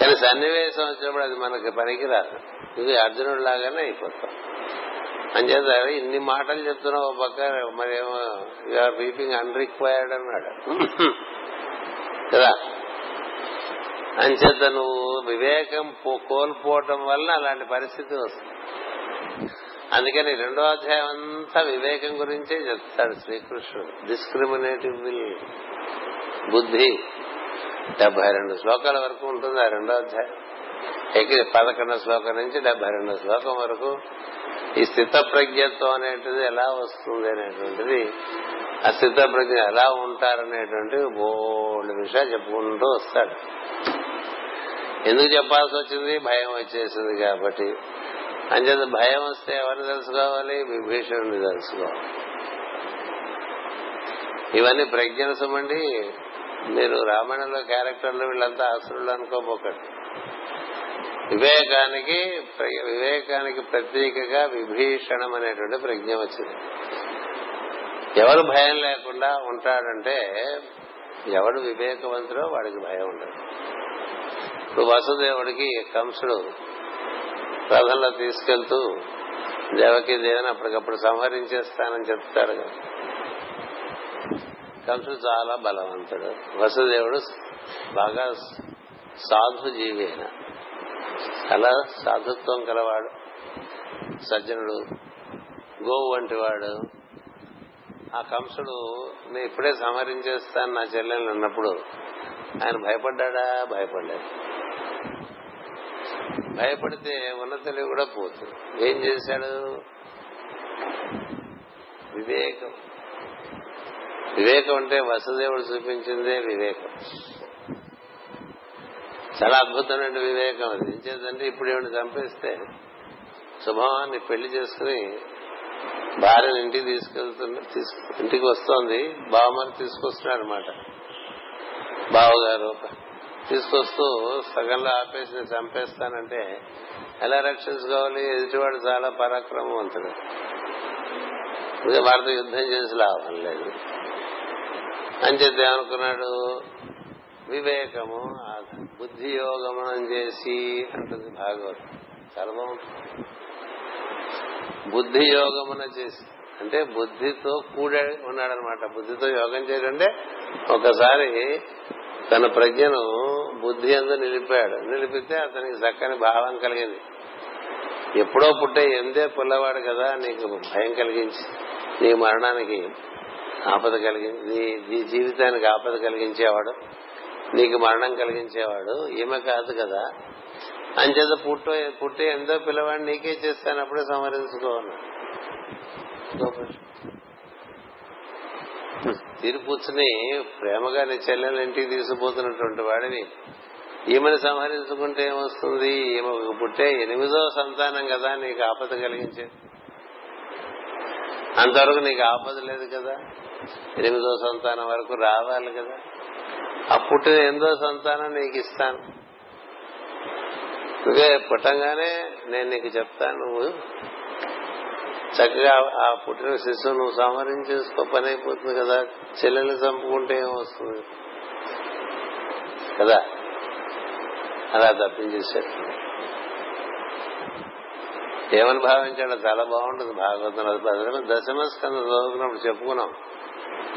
కానీ సన్నివేశం వచ్చినప్పుడు అది మనకి పనికిరాదు. ఇది అర్జునుడు లాగానే అయిపోతాం. అంచేత ఇన్ని మాటలు చెప్తున్నావు ఒక పక్క మరేమో యూఆర్ బీపింగ్ అన్రిక్వైర్డ్ అన్నాడు. కదా? అంచేత నువ్వు వివేకం కోల్పోవటం వల్ల అలాంటి పరిస్థితి వస్తుంది. అందుకని రెండో అధ్యాయం అంతా వివేకం గురించే చెప్తాడు శ్రీకృష్ణుడు. డిస్క్రిమినేటివ్ విల్ బుద్ధి. డెబ్బై రెండు శ్లోకాల వరకు ఉంటుంది ఆ రెండో అధ్యాయం. ఎక్కి పదకొండో శ్లోకం నుంచి డెబ్బై రెండో శ్లోకం వరకు ఈ స్థిత ప్రజ్ఞత్వం అనేటిది ఎలా వస్తుంది అనేటువంటిది ఆ స్థిత ప్రజ్ఞ ఎలా ఉంటారనేటువంటి బోల్డ్ విషయాలు చెప్పుకుంటూ వస్తాడు. ఎందుకు చెప్పాల్సి వచ్చింది? భయం వచ్చేసింది కాబట్టి. అంచేత భయం వస్తే ఎవరిని తెలుసుకోవాలి? విభీషణుని తెలుసుకోవాలి. ఇవన్నీ ప్రజ్ఞలు సుమండి మీరు రామాయణంలో క్యారెక్టర్లు వీళ్ళంతా అసురులు అనుకోబోకండి. వివేకానికి వివేకానికి ప్రత్యేకగా విభీషణం అనేటువంటి ప్రజ్ఞ వచ్చింది. ఎవరు భయం లేకుండా ఉంటాడంటే ఎవడు వివేకవంతుడో వాడికి భయం ఉండదు. ఇప్పుడు వసుదేవుడికి కంసుడు రథంలో తీసుకెళ్తూ దేవకి దేవని అప్పటికప్పుడు సంహరించేస్తానని చెప్తాడు కదా. కంసుడు చాలా బలవంతుడు. వసుదేవుడు బాగా సాధు జీవి అయిన. అలా సాధుత్వం కలవాడు. సజ్జనుడు గోవు వంటి వాడు. ఆ కంసుడు నేను ఇప్పుడే సంహరించేస్తాను నా చెల్లెలు అన్నప్పుడు ఆయన భయపడ్డా భయపడ్డాడు భయపడితే ఉన్న తెలివి కూడా పోతుంది ఏం చేశాడు? వివేకం. వివేకం అంటే వసుదేవుడు చూపించిందే వివేకం. చాలా అద్భుతమైన వివేకం అది. ఏం చేద్దంటే ఇప్పుడు ఏమిటి చంపేస్తే శుభమాన్ని పెళ్ళి చేసుకుని భార్యను ఇంటికి తీసుకెళ్తున్నా ఇంటికి వస్తోంది. బావమని తీసుకొస్తున్నాడు అనమాట బావగారు తీసుకొస్తూ సగంలో ఆపేసి నేను చంపేస్తానంటే ఎలా రక్షించుకోవాలి ఎదుటివాడు చాలా పరాక్రమవంతుడు. ఇక వారితో యుద్ధం చేసి లాభం లేదు. అని ఏమనుకున్నాడు వివేకము బుద్ధి యోగమనం చేసి అంటుంది భాగవతం. చాలా బాగుంటుంది. బుద్ధి యోగమున చేసి. అంటే బుద్ధితో కూడే ఉన్నాడనమాట. బుద్ధితో యోగం చేయడంటే ఒకసారి తన ప్రజ్ఞను బుద్ధి అందు నిలిపాడు. నిలిపితే అతనికి చక్కని భావం కలిగింది. ఎప్పుడో పుట్టే ఎందే పిల్లవాడు కదా నీకు భయం కలిగించి నీ మరణానికి ఆపద కలిగింది నీ జీవితానికి ఆపద కలిగించేవాడు నీకు మరణం కలిగించేవాడు ఈమె కాదు కదా. అంచేత పుట్ట పుట్టే ఎందో పిల్లవాడు నీకే చేస్తాను అప్పుడే సంహరించుకోవాలి తిరుపూర్చుని ప్రేమగా నీ చెల్లెలు ఇంటికి తీసుకుపోతున్నటువంటి వాడిని ఈమెను సంహరించుకుంటే ఏమొస్తుంది? ఈమె పుట్టే ఎనిమిదో సంతానం కదా నీకు ఆపద కలిగించేది. అంతవరకు నీకు ఆపద లేదు కదా. ఎనిమిదో సంతానం వరకు రావాలి కదా. ఆ పుట్టిన ఎనిమిదో సంతానం నీకు ఇస్తాను. నువ్వే పుట్టంగానే నేను నీకు చెప్తాను నువ్వు చక్కగా ఆ పుట్టిన శిశువు నువ్వు సంహరించేసుకో పని అయిపోతుంది కదా. చెల్లెలు చంపుకుంటే ఏమొస్తుంది? కదా? అలా తప్పించేశాడు ఏమని భావించాడో? చాలా బాగుంటుంది. భాగవతం దశమ స్కంద చదువుకున్నప్పుడు చెప్పుకున్నాం.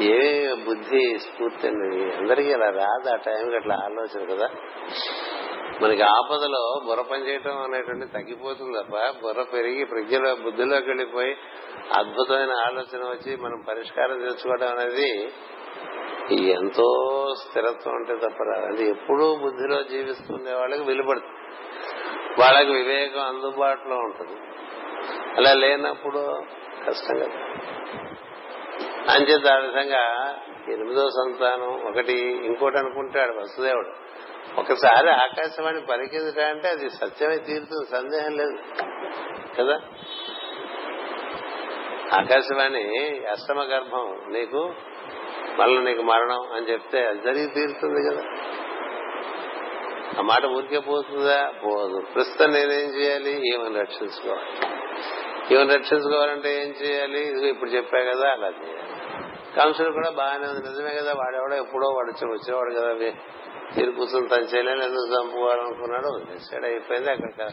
ఏ బుద్ధి స్ఫూర్తి అండి అందరికీ అలా రాదు. ఆ టైంకి అట్లా ఆలోచన కదా. మనకి ఆపదలో బుర్ర పనిచేయటం అనేటువంటి తగ్గిపోతుంది తప్ప బుర్ర పెరిగి ప్రజ్ఞలో బుద్ధిలోకి వెళ్ళిపోయి అద్భుతమైన ఆలోచన వచ్చి మనం పరిష్కారం తెచ్చుకోవడం అనేది ఎంతో స్థిరత్వం ఉంటే తప్ప అది ఎప్పుడూ బుద్ధిలో జీవిస్తుండే వాళ్ళకి వెలుపడుతుంది వాళ్ళకి వివేకం అందుబాటులో ఉంటుంది. అలా లేనప్పుడు కష్టం కదా. అంచేత ఆ విధంగా ఎనిమిదో సంతానం ఒకటి ఇంకోటి అనుకుంటాడు వసుదేవుడు. ఒకసారి ఆకాశవాణి పలికిందిట అంటే అది సత్యమే తీరుతుంది సందేహం లేదు. కదా? ఆకాశవాణి అష్టమ గర్భం నీకు మళ్ళీ నీకు మరణం అని చెప్తే అది జరిగి తీరుతుంది కదా? ఆ మాట ఊరికే పోతుందా? పోదు. ప్రస్తుతం నేనేం చేయాలి? ఈమెను రక్షించుకోవాలి. ఈమెను రక్షించుకోవాలంటే ఏం చేయాలి? ఇప్పుడు చెప్పా కదా అలా చేయాలి. కంసుడు కూడా బాగానే ఉంది. నిజమే కదా వాడెవడో ఎప్పుడో వాడు వచ్చేవాడు కదా తీరు కూర్చుని తన చెల్లెలు ఎందుకు చంపుకోవాలనుకున్నాడు డిసైడ్ అయిపోయింది అక్కడ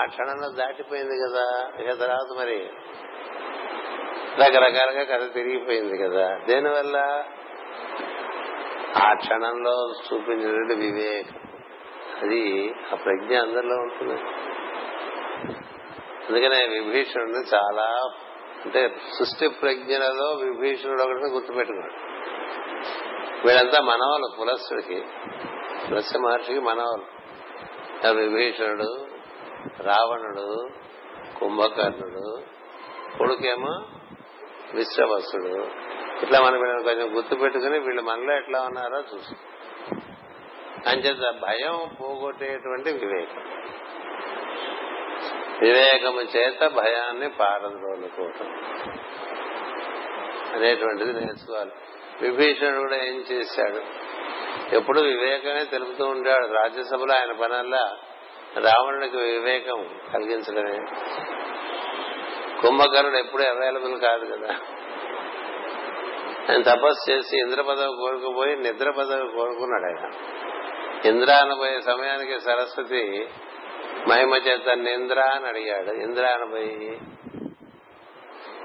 ఆ క్షణంలో దాటిపోయింది కదా ఇక తర్వాత మరి రకరకాలుగా కథ తిరిగిపోయింది కదా. దేనివల్ల? ఆ క్షణంలో చూపించినటువంటి వివేకం. అది ఆ ప్రజ్ఞ అందరిలో ఉంటుంది అందుకనే విభీషణుడిని చాలా అంటే సృష్టి ప్రజ్ఞలలో విభీషణుడు ఒకటి గుర్తుపెట్టుకున్నాడు. వీళ్ళంతా మనవాళ్ళు పులస్సుడికి పులస్య మహర్షికి మనవాళ్ళు విభీషణుడు రావణుడు కుంభకర్ణుడు కొడుకేమో విశ్వవసుడు ఇట్లా మనం వీళ్ళని కొంచెం గుర్తు పెట్టుకుని వీళ్ళు మనలో ఎట్లా ఉన్నారో చూసి అంచేత భయం పోగొట్టేటువంటి వివేకం. వివేకము చేత భయాన్ని పారద్రోలుకోవటం. అనేటువంటిది నేర్చుకోవాలి. విభీషణుడు కూడా ఏం చేశాడు? ఎప్పుడు వివేకమే తెలుపుతూ ఉంటాడు. రాజ్యసభలో ఆయన పనల్లా రావణుడికి వివేకం కలిగించడమే. కుంభకర్ణుడు ఎప్పుడు అవైలబుల్ కాదు కదా. ఆయన తపస్సు చేసి ఇంద్ర పదవి కోరుకుపోయి నిద్ర పదవి కోరుకున్నాడు ఆయన. ఇంద్ర అనబోయే సమయానికి సరస్వతి మహిమ చేత నింద్ర అని అడిగాడు. ఇంద్ర అనబోయి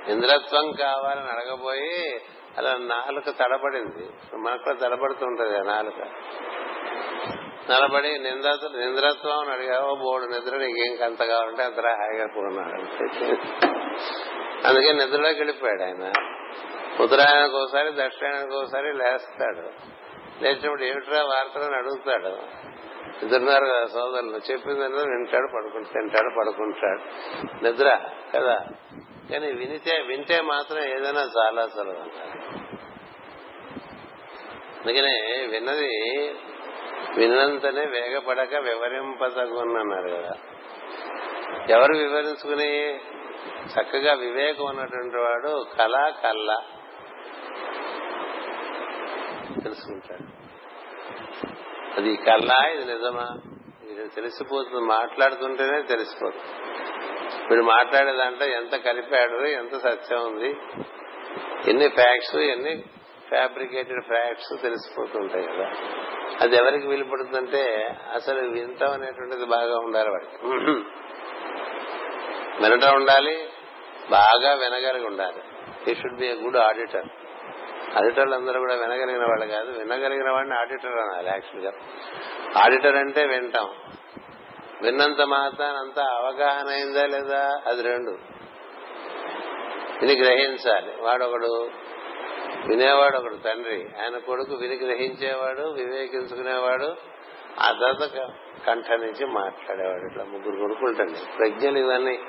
ఇంద్రత్వం కావాలని అడగబోయి అలా నాలుక తడబడింది. మనకు కూడా తడబడుతుంటది ఆ నాలుక. నిలబడి నింద నింద్రత్వం అని అడిగావో బోడు నిద్ర నీకేం అంత కావాలంటే అంత హాయిగా పోన్నాడు అందుకే నిద్రలోకి వెళ్ళిపోయాడు ఆయన. ఉత్తరాయణకు ఒకసారి దక్షిణానికి ఒకసారి లేస్తాడు. లేచినప్పుడు ఏమిట్రా వార్తలను అడుగుతాడు. ఇద్దరున్నారు కదా సోదరులు చెప్పింది వింటాడు పడుకుంటు తింటాడు పడుకుంటాడు. నిద్ర కదా? కానీ వినితే వింటే మాత్రం ఏదైనా చాలా సులభం అందుకనే విన్నది విన్నంతనే వేగపడక వివరింపదగున్నారు కదా. ఎవరు వివరించుకుని చక్కగా వివేకం ఉన్నటువంటి వాడు కళ కళ్ళ తెలుసుకుంటాడు. అది కల్లా ఇది నిజమా? ఇది తెలిసిపోతుంది. మాట్లాడుతుంటేనే తెలిసిపోతుంది. వీడు మాట్లాడే దాంట్లో ఎంత కలిపాడు ఎంత సత్యం ఉంది ఎన్ని ఫ్యాక్ట్స్ ఎన్ని ఫ్యాబ్రికేటెడ్ ఫ్యాక్ట్స్ తెలిసిపోతుంటాయి కదా. అది ఎవరికి వీలుపడుతుందంటే అసలు వింత అనేటువంటిది బాగా ఉండాలి వాడికి. వినటం ఉండాలి బాగా వినగలిగి ఉండాలి. He should be a good auditor ఆడిటర్లు అందరూ కూడా వినగలిగిన వాళ్ళు కాదు వినగలిగిన వాడిని ఆడిటర్ అనాలి యాక్చువల్గా ఆడిటర్ అంటే వింటాం. విన్నంత మాత్రానంత అవగాహన అయిందా లేదా? అది రెండు. విని గ్రహించాలి. వాడొకడు వినేవాడు ఒకడు తండ్రి. ఆయన కొడుకు విని గ్రహించేవాడు వివేకించుకునేవాడు ఆ తర్వాత కంఠ నుంచి మాట్లాడేవాడు. ఇట్లా ముగ్గురు కొడుకుంటండి ప్రజ్ఞలు ఇవన్నీ.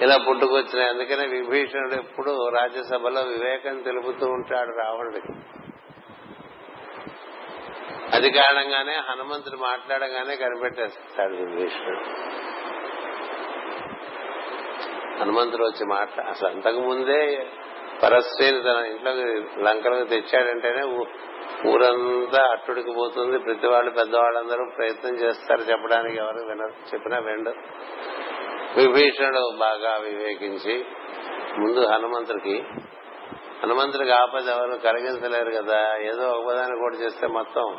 ఇలా పుట్టుకొచ్చినాయి అందుకనే విభీషణుడు ఎప్పుడు రాజ్యసభలో వివేకం తెలుపుతూ ఉంటాడు రావణుడికి అది కారణంగానే హనుమంతుడు మాట్లాడగానే కనిపెట్టేస్తాడు విభీషణుడు. హనుమంతుడు వచ్చి మాట్లా అసలు అంతకు ముందే పరస్త్రీని తన ఇంట్లోకి లంకలకు తెచ్చాడంటేనే ఊరంతా అట్టుడికి పోతుంది. ప్రతి వాళ్ళు పెద్దవాళ్ళందరూ ప్రయత్నం చేస్తారు చెప్పడానికి. ఎవరు వినరు చెప్పినా వెండు విభీషణుడు బాగా వివేకించి ముందు హనుమంతుడికి హనుమంతుడికి ఆపద ఎవరు కలిగించలేరు కదా ఏదో ఒక పదాన్ని కూడా చేస్తే మొత్తం.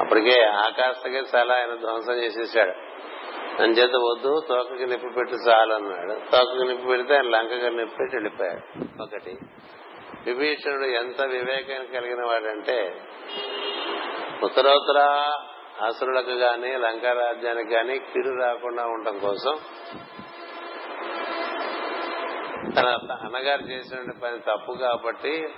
అప్పటికే ఆకాశకే చాలా ఆయన ధ్వంసం చేసేసాడు. అంచేత వద్దు తోకకి నిప్పి పెట్టి చాలన్నాడు తోకకి నిప్పి పెడితే ఆయన లంకగా నిప్పి పెట్టి వెళ్ళిపోయాడు. ఒకటి విభీషణుడు ఎంత వివేకం కలిగిన వాడంటే ఉత్తరోత్తరా అసురులకు గాని లంకారాజ్యానికి గాని కిరు రాకుండా ఉండటం కోసం తన అన్నగారు చేసిన పని తప్పు కాబట్టి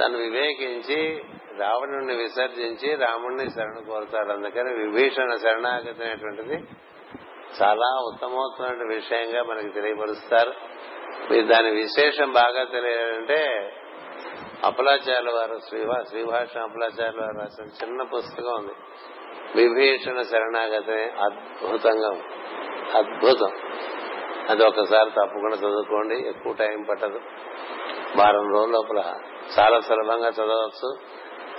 తను వివేకించి రావణుణ్ణి విసర్జించి రాముణ్ణి శరణ కోరుతాడు. అందుకని విభీషణ శరణాగతి అనేటువంటిది చాలా ఉత్తమోత్తమైన విషయంగా మనకి తెలియపరుస్తారు. మీరు దాని విశేషం బాగా తెలియాలంటే అపలాచార్య వారు శ్రీవా శ్రీభాష అపలాచార్య వారు రాసిన చిన్న పుస్తకం ఉంది. విభీషణ శరణాగతి అద్భుతంగా అద్భుతం. అది ఒకసారి తప్పకుండా చదువుకోండి ఎక్కువ టైం పట్టదు. వారం రోజుల లోపల చాలా సులభంగా చదవచ్చు.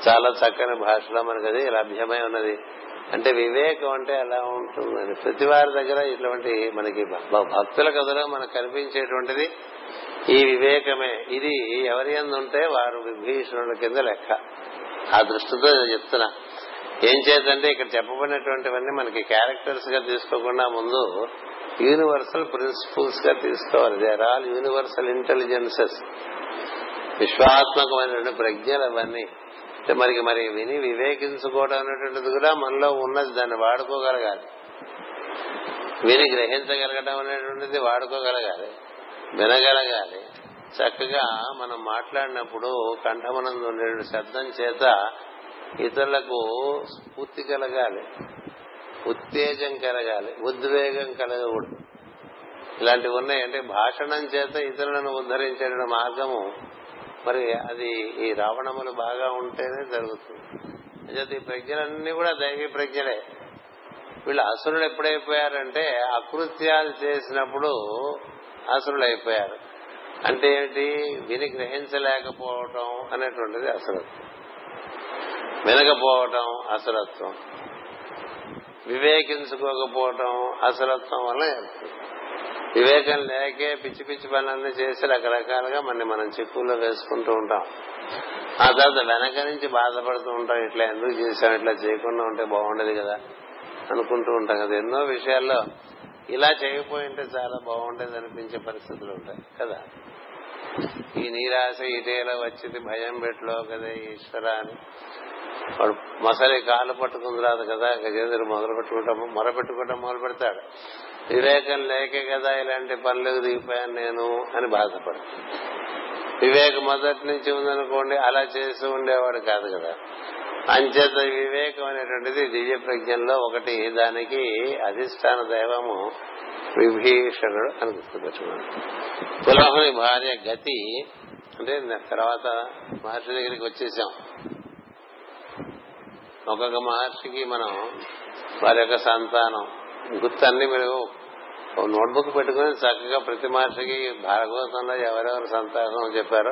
చాలా చక్కని భాషలో మనకి అది లభ్యమై ఉన్నది. అంటే వివేకం అంటే ఎలా ఉంటుందని ప్రతి వారి దగ్గర ఇటువంటి మనకి భక్తుల కథలో మనకు కనిపించేటువంటిది ఈ వివేకమే. ఇది ఎవరి ఉంటే వారు విభీషణుల కింద లెక్క. ఆ దృష్టితో చెప్తున్నా. ఏం చేద్దంటే ఇక్కడ చెప్పబడినటువంటివన్నీ మనకి క్యారెక్టర్స్గా తీసుకోకుండా ముందు యూనివర్సల్ ప్రిన్సిపల్స్గా తీసుకోవాలి. దేర్ ఆల్ యూనివర్సల్ ఇంటెలిజెన్సెస్ విశ్వాత్మకమైనటువంటి ప్రజ్ఞలు అవన్నీ. అంటే మనకి మరి విని వివేకించుకోవడం అనేటువంటిది కూడా మనలో ఉన్నది. దాన్ని వాడుకోగలగాలి. విని గ్రహించగలగడం అనేటువంటిది వాడుకోగలగాలి. వినగలగాలి. చక్కగా మనం మాట్లాడినప్పుడు కంఠమనందు ఉండే శబ్దం చేత ఇతరులకు స్ఫూర్తి కలగాలి ఉత్తేజం కలగాలి ఉద్వేగం కలగకూడదు. ఇలాంటివి ఉన్నాయి అంటే భాషణం చేత ఇతరులను ఉద్ధరించే మార్గము మరి అది ఈ రావణములు బాగా ఉంటేనే జరుగుతుంది. అయితే ఈ ప్రజ్ఞలన్నీ కూడా దైవీ ప్రజ్ఞలే. వీళ్ళు అసురులు ఎప్పుడైపోయారంటే అకృత్యాలు చేసినప్పుడు అసురులు అయిపోయారు. అంటే ఏంటి? విని గ్రహించలేకపోవటం అనేటువంటిది అసలు వినకపోవటం అసలత్వం. వివేకించుకోకపోవటం అసలత్వం వల్ల వివేకం లేకే పిచ్చి పిచ్చి పనులన్నీ చేసి రకరకాలుగా మన మనం చిక్కుల్లో వేసుకుంటూ ఉంటాం. ఆ తర్వాత వెనక నుంచి బాధపడుతూ ఉంటాం ఇట్లా ఎందుకు చేసాం ఇట్లా చేయకుండా ఉంటే బాగుండేది కదా అనుకుంటూ ఉంటాం కదా. ఎన్నో విషయాల్లో ఇలా చేయకపోయింటే చాలా బాగుండేది అనిపించే పరిస్థితులు ఉంటాయి కదా. ఈ నీరాశ ఇటేలా వచ్చింది భయం పెట్లో కదా ఈశ్వర అని. వాడు మసలి కాలు పట్టుకుని రాదు కదా గజేంద్రుడు మొదలు పెట్టుకుంటాము మొర పెట్టుకుంటాం మొదలు పెడతాడు. వివేకం లేకే కదా ఇలాంటి పనులకు దిగిపోయాను నేను అని బాధపడు వివేకం మొదటి నుంచి ఉందనుకోండి అలా చేస్తూ ఉండేవాడు కాదు కదా. అంచేత వివేకం అనేటువంటిది దివ్య ప్రజ్ఞంలో ఒకటి దానికి అధిష్టాన దైవము విభీషణుడు అని గుర్తుపెట్టుకున్నాడు పులహుని భార్య గతి అంటే తర్వాత మహర్షి దగ్గరికి వచ్చేసాం. ఒక్కొక్క మహర్షికి మనం వారి యొక్క సంతానం గుర్తన్ని మీరు నోట్బుక్ పెట్టుకుని చక్కగా ప్రతి మహర్షికి భాగవతంలో ఎవరెవరు సంతానం చెప్పారో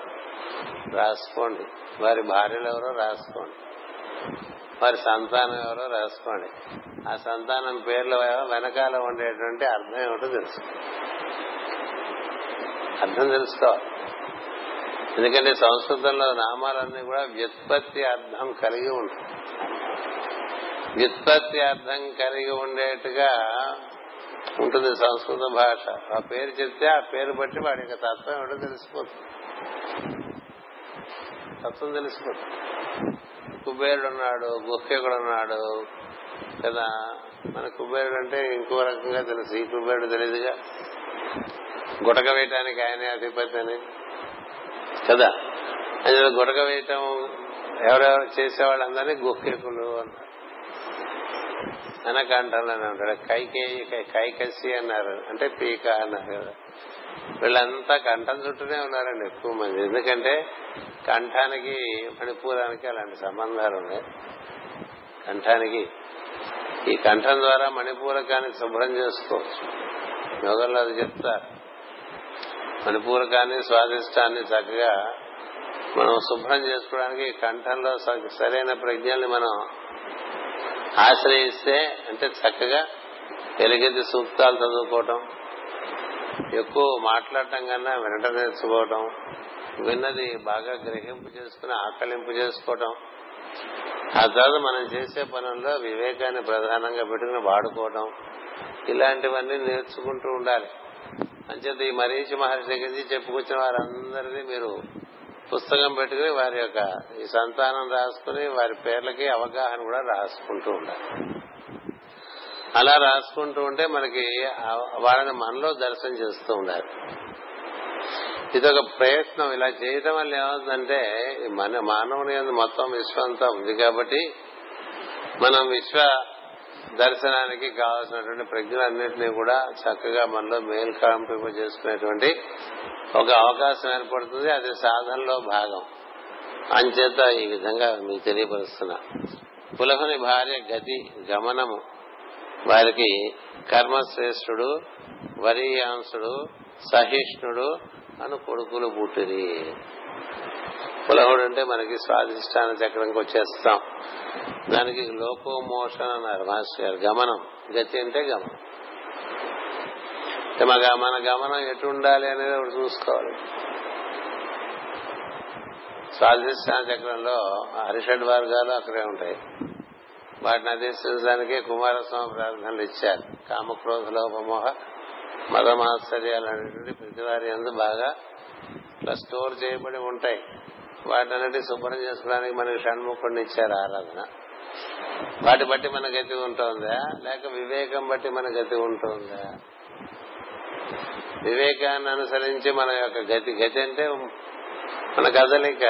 రాసుకోండి. వారి భార్యలు ఎవరో రాసుకోండి. వారి సంతానం ఎవరో రాసుకోండి. ఆ సంతానం పేర్లు వెనకాల ఉండేటువంటి అర్థం ఏమిటో తెలుసు. అర్థం తెలుసుకోవాలి. ఎందుకంటే సంస్కృతంలో నామాలన్నీ కూడా వ్యుత్పత్తి అర్థం కలిగి ఉంటాయి. వ్యుత్పత్తి అర్థం కలిగి ఉండేట్టుగా ఉంటుంది సంస్కృత భాష. ఆ పేరు చెప్తే ఆ పేరు బట్టి వాడి యొక్క తత్వం ఏమిటో తెలిసిపోతుంది. తత్వం తెలిసిపోతుంది. కుబేరుడు ఉన్నాడు గుహ్యకుడు ఉన్నాడు కదా? మన కుబేరుడు అంటే ఇంకో రకంగా తెలుసు. ఈ కుబేరుడు తెలియదుగా గుటక వేయటానికి ఆయనే అధిపతి అని. కదా? అందులో గుటక వేయటం ఎవరెవరు చేసేవాళ్ళందరినీ గుహ్యకులు అన్నారు. అనకంఠంలో ఉంటాడు కైకేయి కైకసి అన్నారు. అంటే పీక అన్నారు కదా. వీళ్ళంతా కంఠం చుట్టూనే ఉన్నారండి ఎక్కువ మంది. ఎందుకంటే కంఠానికి మణిపూరానికి అలాంటి సంబంధాలు ఉన్నాయి. కంఠానికి. ఈ కంఠం ద్వారా మణిపూరకాన్ని శుభ్రం చేసుకోవచ్చు యోగంలో అది చెప్తారు. మణిపూరకాన్ని స్వాదిష్టాన్ని చక్కగా మనం శుభ్రం చేసుకోవడానికి కంఠంలో సరైన ప్రజ్ఞల్ని మనం ఆశ్రయిస్తే అంటే చక్కగా వెలిగెత్తి సూక్తాలు చదువుకోవటం ఎక్కువ మాట్లాడటం కన్నా వినటం నేర్చుకోవటం విన్నది బాగా గ్రహింపు చేసుకుని ఆకలింపు చేసుకోవటం. ఆ తర్వాత మనం చేసే పనుల్లో వివేకాన్ని ప్రధానంగా పెట్టుకుని వాడుకోవటం. ఇలాంటివన్నీ నేర్చుకుంటూ ఉండాలి. అంచేత ఈ మరీషి మహర్షి దగ్గర నుంచి చెప్పుకొచ్చిన వారందరిది మీరు పుస్తకం పెట్టుకుని వారి యొక్క ఈ సంతానం రాసుకుని వారి పేర్లకి అవగాహన కూడా రాసుకుంటూ ఉండాలి. అలా రాసుకుంటూ ఉంటే మనకి వాళ్ళని మనలో దర్శనం చేస్తూ ఉండాలి. ఇది ఒక ప్రయత్నం. ఇలా చేయటం వల్ల ఏమవుతుందంటే మన మానవుని మొత్తం విశ్వంతా ఉంది కాబట్టి మనం విశ్వ దర్శనానికి కావాల్సినటువంటి ప్రజ్ఞలన్నింటినీ కూడా చక్కగా మనలో మేల్కాంపింప చేసుకునేటువంటి ఒక అవకాశం ఏర్పడుతుంది. అది సాధనలో భాగం. అంచేత ఈ విధంగా మీకు తెలియపరుస్తున్నా. పులహుని భార్య గతి గమనము. వారికి కర్మశ్రేష్ఠుడు వరీయాంసుడు సహిష్ణుడు అని కొడుకులు పుట్టిరి. పులహుడు అంటే మనకి స్వాధిష్టాన చక్రంకి వచ్చేస్తాం. దానికి లోకోమోషన్ అన్నారు మాస్టర్ గారు. గమనం. గతి అంటే గమనం. మన గమనం ఎటు ఉండాలి అనేది ఒకటి చూసుకోవాలి. స్వాధిష్టాన చక్రంలో హరిషడ్ వర్గాలు అక్కడే ఉంటాయి. వాటిని అధిష్టించడానికే కుమారస్వామి ప్రార్థనలు ఇచ్చారు. కామక్రోధ లోపమోహ మదమాశ్చర్యాలు అనేటువంటి ప్రతివారి ఎందు బాగా ఇట్లా స్టోర్ చేయబడి ఉంటాయి. వాటినన్నిటి శుభ్రం చేసుకోవడానికి మనకి షణ్ముఖుడిని ఇచ్చారు ఆరాధన. వాటి బట్టి మన గతి ఉంటుందా? లేక వివేకం బట్టి మన గతి ఉంటుందా? వివేకాన్ని అనుసరించి మన యొక్క గతి గతి అంటే మన కదలిక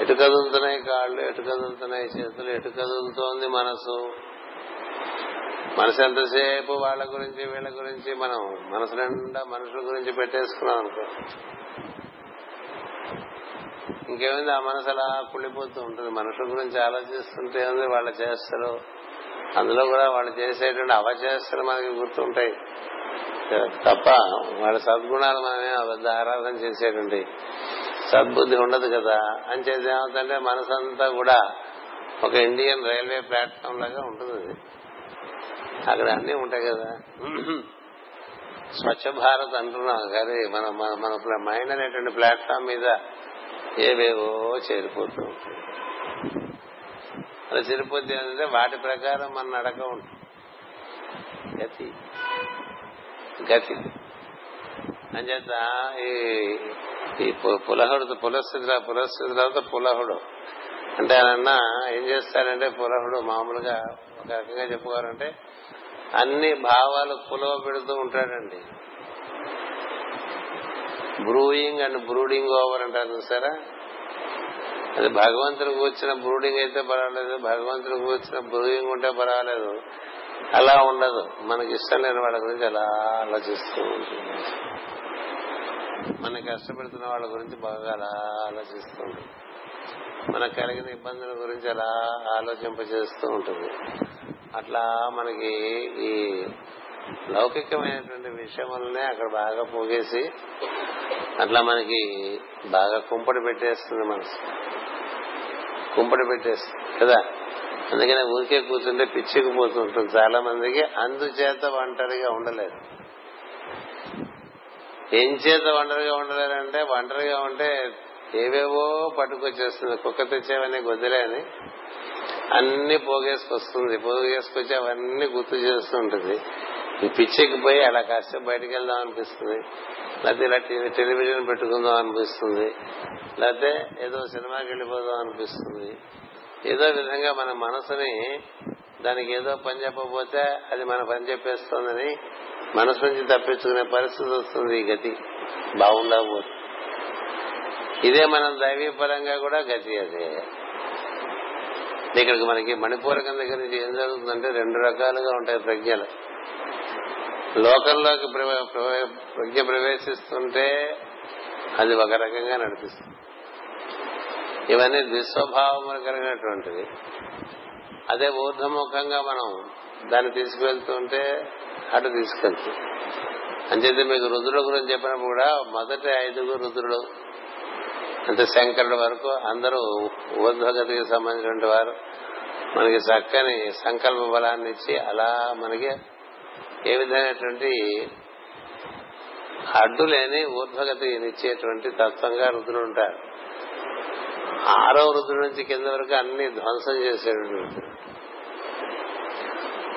ఎటు కదులుతున్నాయి కాళ్ళు ఎటు కదులుతున్నాయి చేతులు ఎటు కదులుతోంది మనసు? మనసు ఎంతసేపు వాళ్ళ గురించి వీళ్ళ గురించి మనం మనసు నిండా మనుషుల గురించి పెట్టేసుకున్నాం అనుకో. ఇంకేమైంది? ఆ మనసు అలా కుళ్ళిపోతూ ఉంటుంది. మనుషుల గురించి ఆలోచిస్తుంటే ఉంది వాళ్ళ చేస్తారు. అందులో కూడా వాళ్ళు చేసేటువంటి అవచేష్టలు మనకి గుర్తుంటాయి. తప్ప వాళ్ళ సద్గుణాలు మనమే ఆరాధన చేసేటువంటి సద్బుద్ధి ఉండదు కదా. అని చేసి ఏమవుతుందంటే మనసంతా కూడా ఒక ఇండియన్ రైల్వే ప్లాట్ఫామ్ లాగా ఉంటుంది అక్కడ అన్ని ఉంటాయి కదా. స్వచ్ఛ భారత్ అంటున్నాం కానీ మన మన మైండ్ అనేటువంటి ప్లాట్ఫామ్ మీద ఏవేవో చేరిపోతూ ఉంటాయి. అలా చేరిపోతే ఏంటంటే వాటి ప్రకారం మన నడక ఉంటుంది. గతి. గతి. అంచేత ఈ ఈ పులహుడు పులస్థితిలో పులస్థితిలో తర్వాత పులహుడు. అంటే ఆయన ఏం చేస్తారంటే పులహుడు మామూలుగా ఒక రకంగా చెప్పుకోవాలంటే అన్ని భావాలు పులవ పెడుతూ ఉంటాడండి. బ్రూయింగ్ అండ్ బ్రూడింగ్ ఓవర్ అంటారు చూసారా? అది భగవంతుడు కూర్చిన బ్రూడింగ్ అయితే పర్వాలేదు భగవంతుడు కూర్చిన బ్రూయింగ్ ఉంటే పర్వాలేదు. అలా ఉండదు. మనకి ఇష్టం లేని వాళ్ళ గురించి అలా ఆలోచిస్తూ ఉంటుంది. మన కష్టపెడుతున్న వాళ్ళ గురించి బాగా అలా ఆలోచిస్తూ ఉంటుంది. మనకు కలిగిన ఇబ్బందుల గురించి అలా ఆలోచింపజేస్తూ ఉంటుంది. అట్లా మనకి ఈ లౌకికమైనటువంటి విషయములనే అక్కడ బాగా పోగేసి అట్లా మనకి బాగా కుంపడి పెట్టేస్తుంది మనసు. కుంపడి పెట్టేస్తుంది కదా? అందుకనే ఊరికే కూర్చుంటే పిచ్చికి పోతుంటుంది. చాలా మందికి అందుచేత ఒంటరిగా ఉండలేదు. ఏం చేత ఒంటరిగా ఉండలేరంటే ఒంటరిగా ఉంటే ఏవేవో పట్టుకొచ్చేస్తుంది. కుక్క తెచ్చేవన్నీ గొద్దులే అని. అన్ని పోగేసుకొస్తుంది. పోగేసుకొచ్చి అవన్నీ గుర్తు చేస్తూ ఉంటుంది. ఈ పిచ్చికి పోయి అలా కాసేపు బయటకు వెళ్దాం అనిపిస్తుంది. లేకపోతే ఇలా టెలివిజన్ పెట్టుకుందాం అనిపిస్తుంది. లేకపోతే ఏదో సినిమాకి వెళ్ళిపోదాం అనిపిస్తుంది. ఏదో విధంగా మన మనసుని దానికి ఏదో పని చెప్పబోతే అది మన పని చెప్పేస్తోందని మనసు నుంచి తప్పించుకునే పరిస్థితి వస్తుంది ఈ గతి. బాగుండా ఇదే మనం దైవీపరంగా కూడా గతి అదే. ఇక్కడికి మనకి మణిపూరకం దగ్గర నుంచి ఏం జరుగుతుందంటే రెండు రకాలుగా ఉంటాయి ప్రజ్ఞలు. లోకంలోకి ప్రజ్ఞ ప్రవేశిస్తుంటే అది ఒక రకంగా నడిపిస్తుంది. ఇవన్నీ దుస్వభావములు కలిగినటువంటిది అదే ఊర్ధముఖంగా మనం దాన్ని తీసుకువెళ్తుంటే అటు తీసుకెళ్తుంది. అంచేది మీకు రుద్రుల గురించి చెప్పినప్పుడు కూడా మొదటి ఐదుగురు రుద్రుడు అంటే శంకరుడు వరకు అందరూ ఊర్ధ్వగతికి సంబంధించిన వారు. మనకి చక్కని సంకల్ప బలాన్ని ఇచ్చి అలా మనకి ఏ విధమైనటువంటి అడ్డు లేని ఊర్ధ్వగతినిచ్చేటువంటి తత్వంగా రుద్రుడు ఉంటారు. ఆరో రుద్రుడి నుంచి కింద వరకు అన్ని ధ్వంసం చేసేటువంటి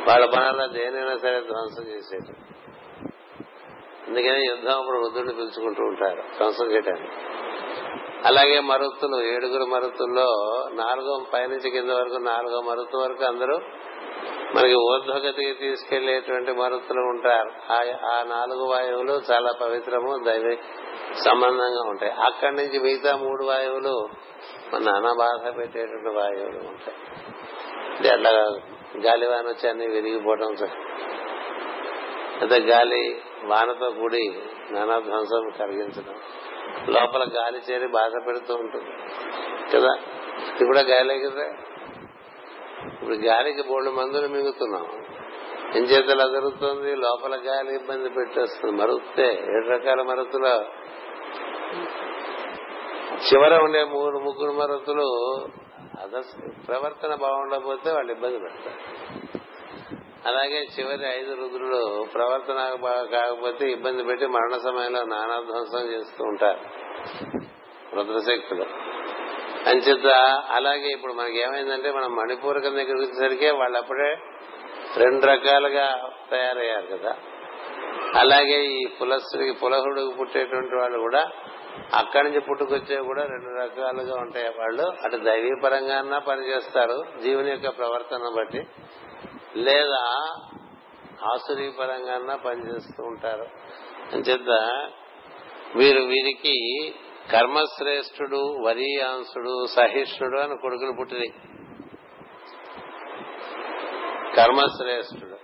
వాళ్ళ పనుల్లో దేనైనా సరే ధ్వంసం చేసేది. అందుకనే యుద్ధం అప్పుడు రుద్రుడిని పిలుచుకుంటూ ఉంటారు ధ్వంసం చేయడానికి అలాగే మరుతులు ఏడుగురు మరుతుల్లో నాలుగో పైనుంచి కింద వరకు నాలుగో మరుతు వరకు అందరూ మనకి ఊర్ధ్వగతికి తీసుకెళ్ళేటువంటి మరుతులు ఉంటారు. ఆ నాలుగు వాయువులు చాలా పవిత్రము దైవ సంబంధంగా ఉంటాయి. అక్కడి నుంచి మిగతా మూడు వాయువులు మన నానా బాధ పెట్టేటువంటి వాయువులు ఉంటాయి. అట్లా గాలి వాన వచ్చి అన్ని విరిగిపోవడం అయితే గాలి వానతో కూడి నానా ధ్వంసం కలిగించడం. లోపల గాలి చేరి బాధ పెడుతూ ఉంటుంది. కదా? ఇది కూడా గాలే కదా? ఇప్పుడు గాలికి బోళ్ళు మందులు మింగుతున్నాం. ఏం చేతలు అదురుతుంది? లోపల గాలి ఇబ్బంది పెట్టేస్తుంది. మరుగుతే ఏడు రకాల మరుతులో చివర ఉండే మూడు ముగ్గురు మరుతులు అదర్స్ ప్రవర్తన బాగుండకపోతే వాళ్ళు ఇబ్బంది పెడతారు. అలాగే చివరి ఐదు రుద్రులు ప్రవర్తన కాకపోతే ఇబ్బంది పెట్టి మరణ సమయంలో నానాధ్వంసం చేస్తూ ఉంటారు రుద్రశక్తులు. అంచేత అలాగే ఇప్పుడు మనకి ఏమైందంటే మనం మణిపూరకం దగ్గరికి వచ్చేసరికి వాళ్ళు అప్పుడే రెండు రకాలుగా తయారయ్యారు కదా. అలాగే ఈ పులస్సుడికి పులహుడికి పుట్టేటువంటి వాళ్ళు కూడా అక్కడి నుంచి పుట్టుకొచ్చే కూడా రెండు రకాలుగా ఉంటాయి వాళ్ళు. అటు దైవీ పరంగా పనిచేస్తారు జీవుని యొక్క ప్రవర్తన బట్టి. లేదా ఆసురీ పరంగా పనిచేస్తూ ఉంటారు. అంచేత వీరు వీరికి కర్మశ్రేష్ఠుడు వరీయాంసుడు సహిష్ణుడు అని కొడుకులు పుట్టినాయి కర్మశ్రేష్ఠుడు.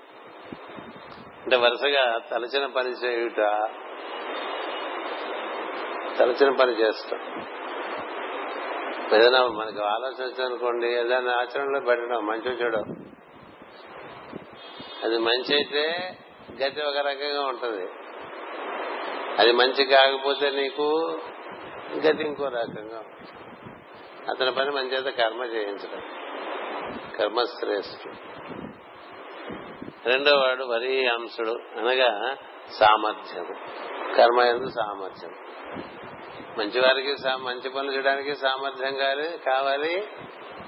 అంటే వరుసగా తలచిన పని చేయుట తలచిన పని చేస్తాం. ఏదైనా మనకి ఆలోచన అనుకోండి ఏదైనా ఆచరణలో పెట్టడం మంచి చెడు. అది మంచి అయితే గతి ఒక రకంగా ఉంటుంది. అది మంచి కాకపోతే నీకు గతి ఇంకో రకంగా అతని పని మన చేత కర్మ చేయించడం. కర్మశ్రేష్ఠుడు రెండో వాడు వరి అంశుడు అనగా సామర్థ్యం కర్మ ఎందు సామర్థ్యం. మంచి వారికి మంచి పనులు చేయడానికి సామర్థ్యం కావాలి కావాలి.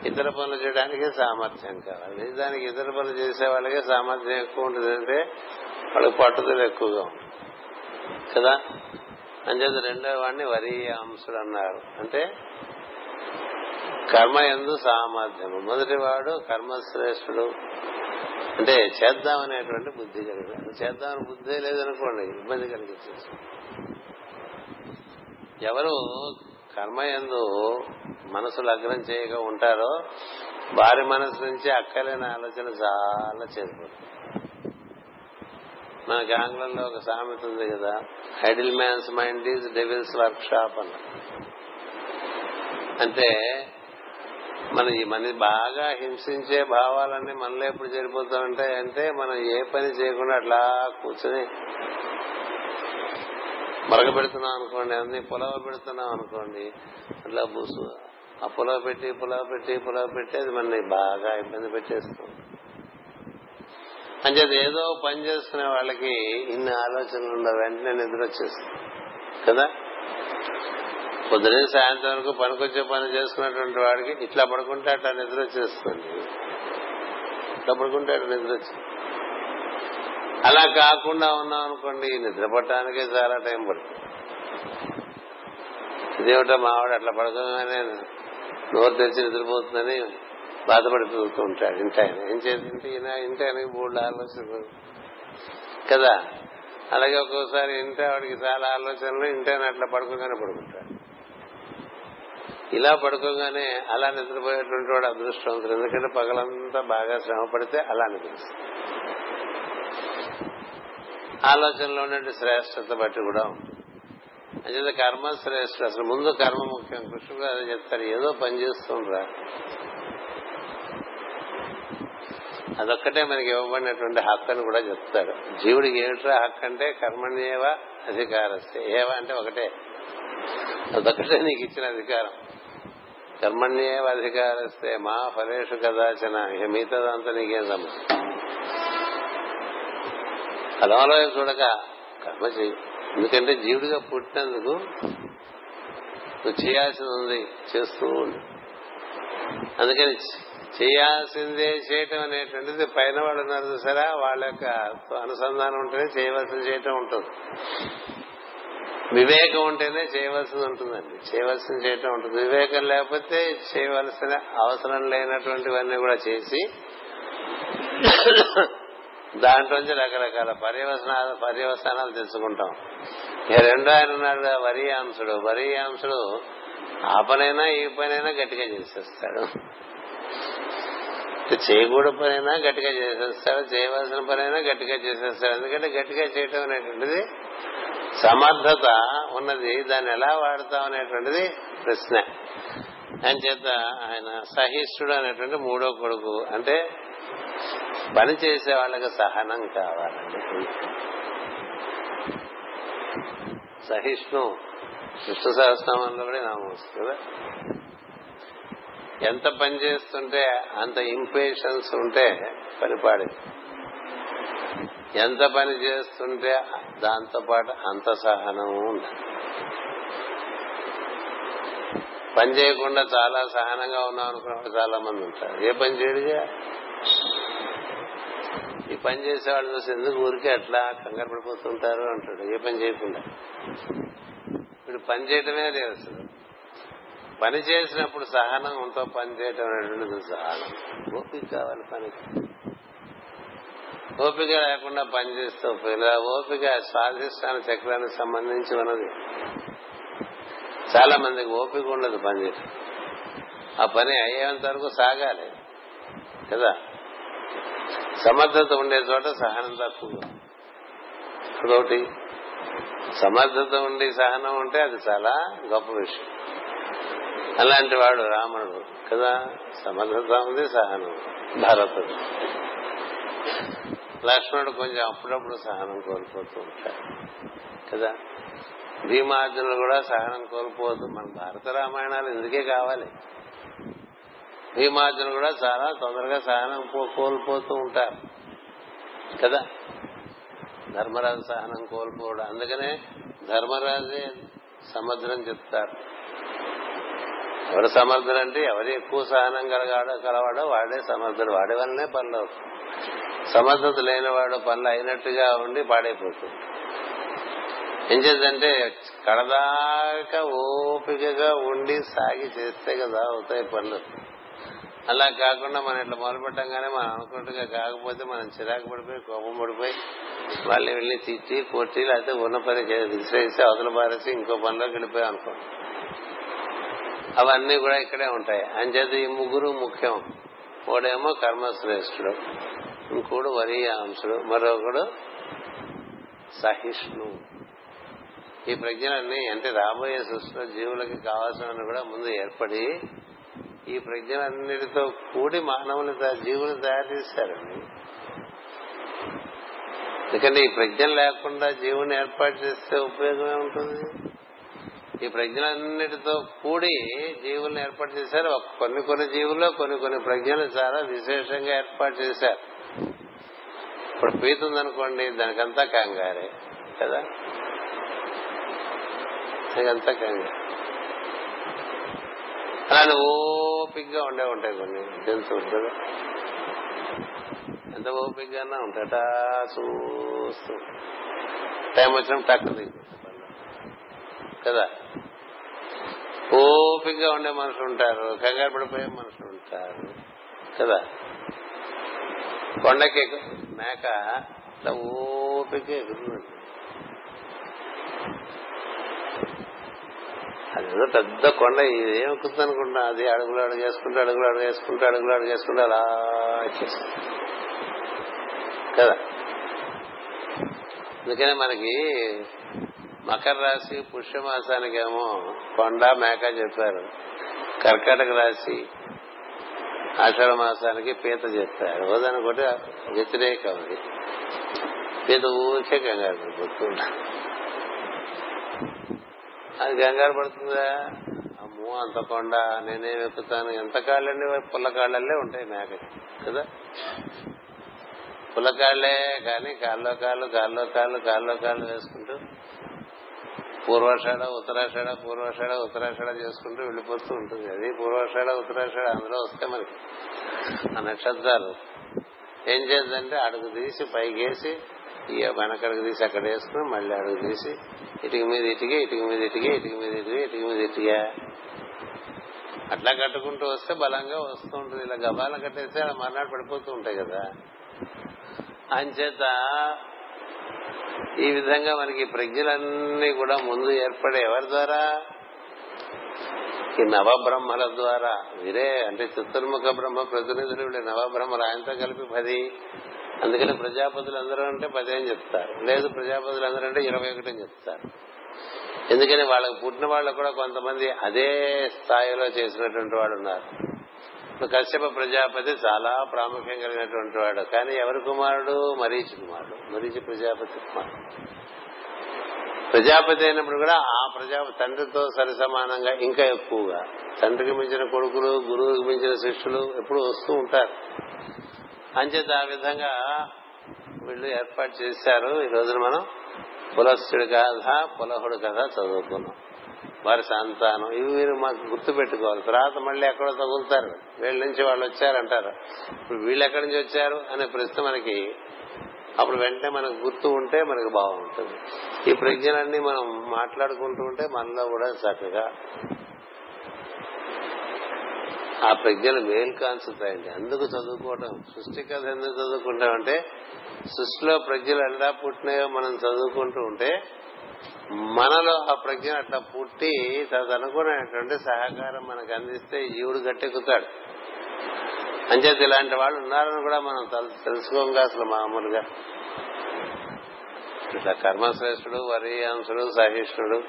ఇతర పనులు చేయడానికి సామర్థ్యం కావాలి. దానికి ఇతర పనులు చేసే వాళ్ళకి సామర్థ్యం ఎక్కువ ఉంటుంది. అంటే వాళ్ళకి పట్టుదల ఎక్కువగా ఉంటుంది. కదా? అంచేత రెండో వాడిని వరి అంశుడు అన్నారు. అంటే కర్మ ఎందు సామర్థ్యము మొదటి వాడు కర్మశ్రేష్ఠుడు. అంటే చేద్దామనేటువంటి బుద్ధి కలిగాడు చేద్దామని బుద్ధి లేదనుకోండి ఇబ్బంది కలిగించేసి ఎవరు కర్మయందు మనసు లగ్నం చేయక ఉంటారో వారి మనసు నుంచి అక్కలేని ఆలోచన చాలా చేరిపోతుంది. మనకి ఆంగ్లంలో ఒక సామెత ఉంది కదా idle man's mind is devil's workshop అన్న. అంటే మన ఈ మన బాగా హింసించే భావాలన్నీ మనలో ఎప్పుడు చేరిపోతామంటే అంటే మనం ఏ పని చేయకుండా అట్లా కూర్చొని మరగ పెడుతున్నాం అనుకోండి అన్ని పులావ పెడుతున్నాం అనుకోండి అట్లా బూసు. ఆ పులావ పెట్టి పులావ పెట్టి పులావ పెట్టి అది మనని బాగా ఇబ్బంది పెట్టేస్తుంది. అంచేది ఏదో పని చేసుకునే వాళ్ళకి ఇన్ని ఆలోచనలు ఉండవు వెంటనే నిద్ర వచ్చేస్తుంది. కదా? పొద్దునే సాయంత్రం వరకు పనికొచ్చే పని చేసుకున్నటువంటి వాడికి ఇట్లా పడుకుంటే అట్లా నిద్ర వచ్చేస్తుంది. ఇట్లా పడుకుంటే అట్లా నిద్ర వచ్చేస్తుంది. అలా కాకుండా ఉన్నాం అనుకోండి నిద్రపడటానికే చాలా టైం పడుతుంది. ఇదేమిటో మావాడు అట్లా పడకగానే నోరు తెరిచి నిద్రపోతుందని బాధపడుతూ ఉంటాడు. ఇంటి ఆయన ఏం చేస్తుంటే ఈయన ఇంటి ఆయనకి మూడు ఆలోచనలు. కదా? అలాగే ఒక్కోసారి ఇంటి ఆవిడకి చాలా ఆలోచనలు ఇంటి ఆయన అట్లా పడుకోగానే పడుకుంటాడు. ఇలా పడుకోగానే అలా నిద్రపోయేటువంటి వాడు అదృష్టవంతుడు. ఎందుకంటే పగలంతా బాగా శ్రమ పడితే అలా నిద్రిస్తుంది ఆలోచనలో ఉండే శ్రేష్టత బట్టి కూడా ఉంటుంది. అంచేత కర్మ శ్రేష్ఠ అసలు ముందు కర్మ ముఖ్యం. కృష్ణుడు గారు చెప్తారు ఏదో పని చేస్తుండ్రా. అదొక్కటే మనకి ఇవ్వబడినటువంటి హక్కు అని కూడా చెప్తాడు జీవుడికి ఏమిట్రా హక్కు అంటే కర్మణ్యేవ అధికారస్తే. ఏవ అంటే ఒకటే. అదొక్కటే నీకు ఇచ్చిన అధికారం. కర్మణ్యేవ అధికారస్తే. మా ఫలేషు కదాచన. ఇక మిగతాదంతా నీకేం సమస్య ఫలంలో చూడక కర్మ చేయి. ఎందుకంటే జీవుడిగా పుట్టినందుకు నువ్వు చేయాల్సింది ఉంది చేస్తూ ఉండు. అందుకని చేయాల్సిందే చేయటం అనేటువంటిది పైన వాళ్ళు ఉన్నారు చూసారా? వాళ్ళ యొక్క అనుసంధానం ఉంటేనే చేయవలసింది చేయటం ఉంటుంది. వివేకం ఉంటేనే చేయవలసింది ఉంటుందండి. చేయవలసింది చేయటం ఉంటుంది. వివేకం లేకపోతే చేయవలసిన అవసరం లేనటువంటివన్నీ కూడా చేసి దాంట్లోంచి రకరకాల పర్యవసనాలు పర్యవసానాలు తెలుసుకుంటాం. ఇక రెండో ఆయన ఉన్నాడు వరియాంశుడు. వరియాంశుడు ఆ పనైనా ఈ పనైనా గట్టిగా చేసేస్తాడు. చేయకూడదు పనైనా గట్టిగా చేసేస్తాడు చేయవలసిన పనైనా గట్టిగా చేసేస్తాడు. ఎందుకంటే గట్టిగా చేయటం అనేటువంటిది సమర్థత ఉన్నది. దాన్ని ఎలా వాడతాం అనేటువంటిది ప్రశ్న. అని చేత ఆయన సహిష్ణుడు అనేటువంటి మూడో కొడుకు. అంటే పని చేసే వాళ్ళకి సహనం కావాలండి. సహిష్ణు విష్ణు సహస్రనామంలో కూడా నామం కదా. ఎంత పని చేస్తుంటే అంత ఇంపేషన్స్ ఉంటే పని ఎంత పని చేస్తుంటే దాంతో పాటు అంత సహనము ఉండాలి. పని చేయకుండా చాలా సహనంగా ఉన్నాం అనుకున్న చాలా మంది ఉంటారు. ఏ పని చేయడు పని చేసేవాళ్ళు చూసి ఎందుకు ఊరికే అట్లా కంగారు పడిపోతుంటారు అంటాడు. ఏ పని చేయకుండా. ఇప్పుడు పని చేయటమే లేదు అసలు. పని చేసినప్పుడు సహనంతో పని చేయటం అనేటువంటిది సహనం. ఓపిక కావాలి పనికి. ఓపిక లేకుండా పని చేస్తూ ఓపిక స్వాధిష్టాన చక్రానికి సంబంధించి ఉన్నది. చాలా మందికి ఓపిక ఉండదు పని చేయటం. ఆ పని అయ్యేంత వరకు సాగాలి. కదా? సమర్థత ఉండే చోట సహనం తక్కువ అదొకటి. సమర్థత ఉండి సహనం ఉంటే అది చాలా గొప్ప విషయం. అలాంటి వాడు రాముడు కదా. సమర్థత ఉంది సహనం భరతుడు. లక్ష్మణుడు కొంచెం అప్పుడప్పుడు సహనం కోల్పోతూ ఉంటాడు. కదా. భీమార్జునులు కూడా సహనం కోల్పోతూ మన భారత రామాయణాలు ఎందుకే కావాలి. భీమార్జును కూడా చాలా తొందరగా సహనం కోల్పోతూ ఉంటారు. కదా? ధర్మరాజు సహనం కోల్పోవడం. అందుకనే ధర్మరాజే సమర్థనం చెప్తారు. ఎవరు సమర్థుడు అంటే ఎవరు ఎక్కువ సహనం కలగాడో కలవాడో వాడే సమర్థుడు. వాడి వల్లనే పనులు సమర్థత లేనివాడు పనులు అయినట్టుగా ఉండి పాడైపోతుంది. ఏం చేద్దంటే కడదాకా ఓపికగా ఉండి సాగి చేస్తే కదా అవుతాయి పనులు. అలా కాకుండా మనం ఇట్లా మొదలు పెట్టంగానే మనం అనుకున్నట్టుగా కాకపోతే మనం చిరాకు పడిపోయి కోపం పడిపోయి వాళ్ళని వెళ్ళి తిట్టి కొట్టి లేకపోతే ఉన్న పని విసిరేసి అవతల పారేసి ఇంకో పనిలోకి వెళ్ళిపోయాం అనుకోండి అవన్నీ కూడా ఇక్కడే ఉంటాయి. అంచేత ఈ ముగ్గురు ముఖ్యం. ఒకడేమో కర్మశ్రేష్ఠుడు ఇంకోడు వరీయాంశుడు మరొకడు సహిష్ణు. ఈ ప్రజ్ఞలన్నీ అంటే రాబోయే సృష్టిలో జీవులకి కావాల్సిన కూడా ముందు ఏర్పడి ఈ ప్రజ్ఞలన్నిటితో కూడి మానవుని జీవులు తయారు చేశారండి. ఎందుకంటే ఈ ప్రజ్ఞలు లేకుండా జీవుని ఏర్పాటు చేస్తే ఉపయోగమే ఉంటుంది. ఈ ప్రజ్ఞలన్నిటితో కూడి జీవుల్ని ఏర్పాటు చేశారు. కొన్ని కొన్ని జీవుల్లో కొన్ని కొన్ని ప్రజ్ఞలు చాలా విశేషంగా ఏర్పాటు చేశారు. ఇప్పుడు పీత ఉందనుకోండి దానికంతా కంగారే కదా? దానికంతా కంగారు. అలానే ఓపిగ్గా ఉండే ఉంటాయి కొన్ని. జంతువులు కదా ఎంత ఓపిగ్గానే ఉంటాయట చూస్తూ టైం వచ్చినప్పుడు టక్కు కదా కదా? ఓపికగా ఉండే మనుషులు ఉంటారు. కంగారు పడిపోయే మనుషులు ఉంటారు. కదా? కొండకి మేక ఇట్లా ఓపిక ఎగురుతుంది. అదేదో పెద్ద కొండ ఇదేం అనుకుంటా అది అడుగులు అడుగు అడుగులు అడుగు వేసుకుంటూ అడుగులు అడుగు అలా కదా? అందుకనే మనకి మకర రాశి పుష్యమాసానికేమో కొండ మేక చెప్పారు. కర్కాటక రాశి ఆషాఢ మాసానికి పీత చెప్పారు. ఓదాని కూడా వ్యతిరేకం అది. పీత ఊరికే కంగారు పడిపోతుంది అది కంగారు పడుతుందా అమ్మో అంత కొండ నేనేం ఎక్కుతాను ఎంత కాళ్ళండి? పుల్ల కాళ్ళల్లే ఉంటాయి మేక కదా? పుల్లకాళ్ళే కానీ కాల్లో కాళ్ళు కాల్లో కాళ్ళు కాల్లో కాళ్ళు వేసుకుంటూ పూర్వాషాఢ ఉత్తరాషాఢ పూర్వాషాఢ ఉత్తరాషాఢ చేసుకుంటూ వెళ్ళిపోతూ ఉంటుంది. అది పూర్వాషాఢ ఉత్తరాషాఢ అందులో వస్తే మనకి ఆ నక్షత్రాలు ఏం చేద్దంటే అడుగు తీసి పైకేసి ఇక వెనకడుగు తీసి అక్కడ వేసుకుని మళ్ళీ అడుగు తీసి ఇటుక మీద ఇటుక ఇటుక మీద ఇటుక ఇటుక మీద ఇటుక ఇటుక మీద ఇటుక. అట్లా కట్టుకుంటూ వస్తే బలంగా వస్తూ ఉంటుంది. ఇలా గబాల కట్టేస్తే అలా మర్నాడు పడిపోతూ ఉంటాయి కదా. అంచేత ఈ విధంగా మనకి ప్రజ్ఞలన్నీ కూడా ముందు ఏర్పడే ఎవరి ద్వారా? ఈ నవబ్రహ్మల ద్వారా. వీరే అంటే చతుర్ముఖ బ్రహ్మ ప్రతినిధులు నవబ్రహ్మలు. ఆయనతో కలిపి పది అందుకని ప్రజాపతులు అందరూ అంటే పది చెప్తారు. లేదు ప్రజాపతులు అందరూ అంటే ఇరవై ఒకటి అని చెప్తారు. ఎందుకని వాళ్ళకి పుట్టిన వాళ్ళు కూడా కొంతమంది అదే స్థాయిలో చేసినటువంటి వాడు ఉన్నారు. కశ్యప ప్రజాపతి చాలా ప్రాముఖ్యం కలిగినటువంటి వాడు. కానీ ఎవరి కుమారుడు? మరీచి కుమారుడు. మరీచి ప్రజాపతి కుమారుడు. ప్రజాపతి అయినప్పుడు కూడా ఆ ప్రజా తండ్రితో సరి సమానంగా ఇంకా ఎక్కువగా. తండ్రికి మించిన కొడుకులు గురువుకి మించిన శిష్యులు ఎప్పుడు వస్తూ ఉంటారు. అంచేత ఆ విధంగా వీళ్ళు ఏర్పాటు చేశారు. ఈ రోజున మనం పులస్తుడి కథ పులహుడు కథ చదువుకున్నాం. వారి సంతానం ఇవి మీరు మాకు గుర్తు పెట్టుకోవాలి తర్వాత మళ్ళీ ఎక్కడో తగులుతారు. వీళ్ళ నుంచి వాళ్ళు వచ్చారంటారు. ఇప్పుడు వీళ్ళు ఎక్కడి నుంచి వచ్చారు అనే ప్రశ్న మనకి అప్పుడు వెంటనే మనకు గుర్తు ఉంటే మనకు బాగుంటుంది. ఈ ప్రజ్ఞలన్నీ మనం మాట్లాడుకుంటూ ఉంటే మనలో కూడా చక్కగా ఆ ప్రజ్ఞలు మేలు కాంచుతాయండి అందుకు చదువుకోవటం. సృష్టి కథ ఎందుకు చదువుకుంటామంటే సృష్టిలో ప్రజ్ఞలు ఎలా పుట్టినాయో మనం చదువుకుంటూ ఉంటే మనలో ఆ ప్రజ్ఞ అట్లా పుట్టి తదనుగుణమైనటువంటి సహకారం మనకు అందిస్తే జీవుడు గట్టెక్కుతాడు. అంచేత ఇలాంటి వాళ్ళు ఉన్నారని కూడా మనం తెలుసుకోంగా అసలు మామూలుగా. ఇట్లా కర్మశ్రేష్ఠుడు వరియాంశుడు సహిష్ణుడు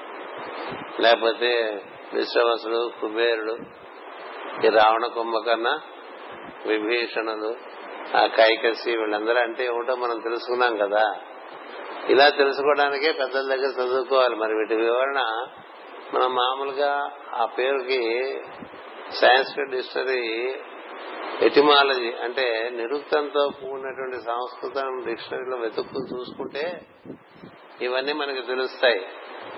లేకపోతే విశ్వవసుడు కుబేరుడు ఈ రావణ కుంభకర్ణ విభీషణులు ఆ కైకసి వీళ్ళందరూ అంటే ఏమిటో మనం తెలుసుకున్నాం కదా. ఇలా తెలుసుకోవడానికే పెద్దల దగ్గర చదువుకోవాలి మరి. వీటి వివరణ మనం మామూలుగా ఆ పేరుకి సాంస్క్రిట్ డిక్షనరీ ఎటిమాలజీ అంటే నిరుక్తంతో కూడినటువంటి సంస్కృతం డిక్షనరీలో వెతుక్కు చూసుకుంటే ఇవన్నీ మనకి తెలుస్తాయి.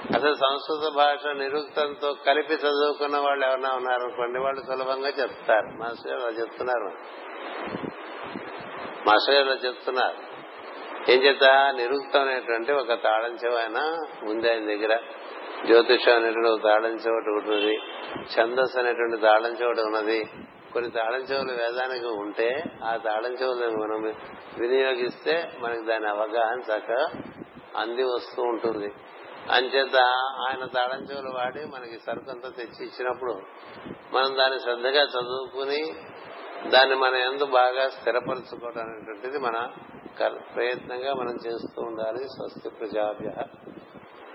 అసలు సంస్కృత భాష నిరుక్తంతో కలిపి చదువుకున్న వాళ్ళు ఎవరైనా ఉన్నారనుకోండి వాళ్ళు సులభంగా చెప్తారు. మాస్టర్ గారు చెప్తున్నారు. మాస్టర్ గారు చెప్తున్నారు. ఏం చేత? నిరుక్తం అనేటువంటి ఒక తాళం ఆయన ఉంది ఆయన దగ్గర. జ్యోతిషం అనేటువంటి ఒక తాళం చెవటి ఉన్నది. ఛందస్సు అనేటువంటి తాళం చెవటి ఉన్నది. కొన్ని తాళం చెవులు వేదానికి ఉంటే ఆ తాళం చెవులను మనం వినియోగిస్తే మనకి దాని అవగాహన చక్కగా అంది వస్తూ ఉంటుంది. అంచేత ఆయన తాళం వాడి మనకి సరుకంతా తెచ్చి ఇచ్చినప్పుడు మనం దాన్ని శ్రద్ధగా చదువుకుని దాన్ని మన ఎందు బాగా స్థిరపరచుకోవడం అనేటువంటిది మన ప్రయత్నంగా మనం చేస్తూ ఉండాలి. స్వస్తి ప్రజాభ్య.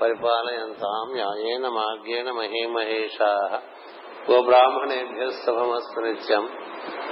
పరిపాలయంతాం న్యాయేన మార్గేణ మహేమహేషా. గో బ్రాహ్మణేభ్య శుభమస్తు నిత్యం.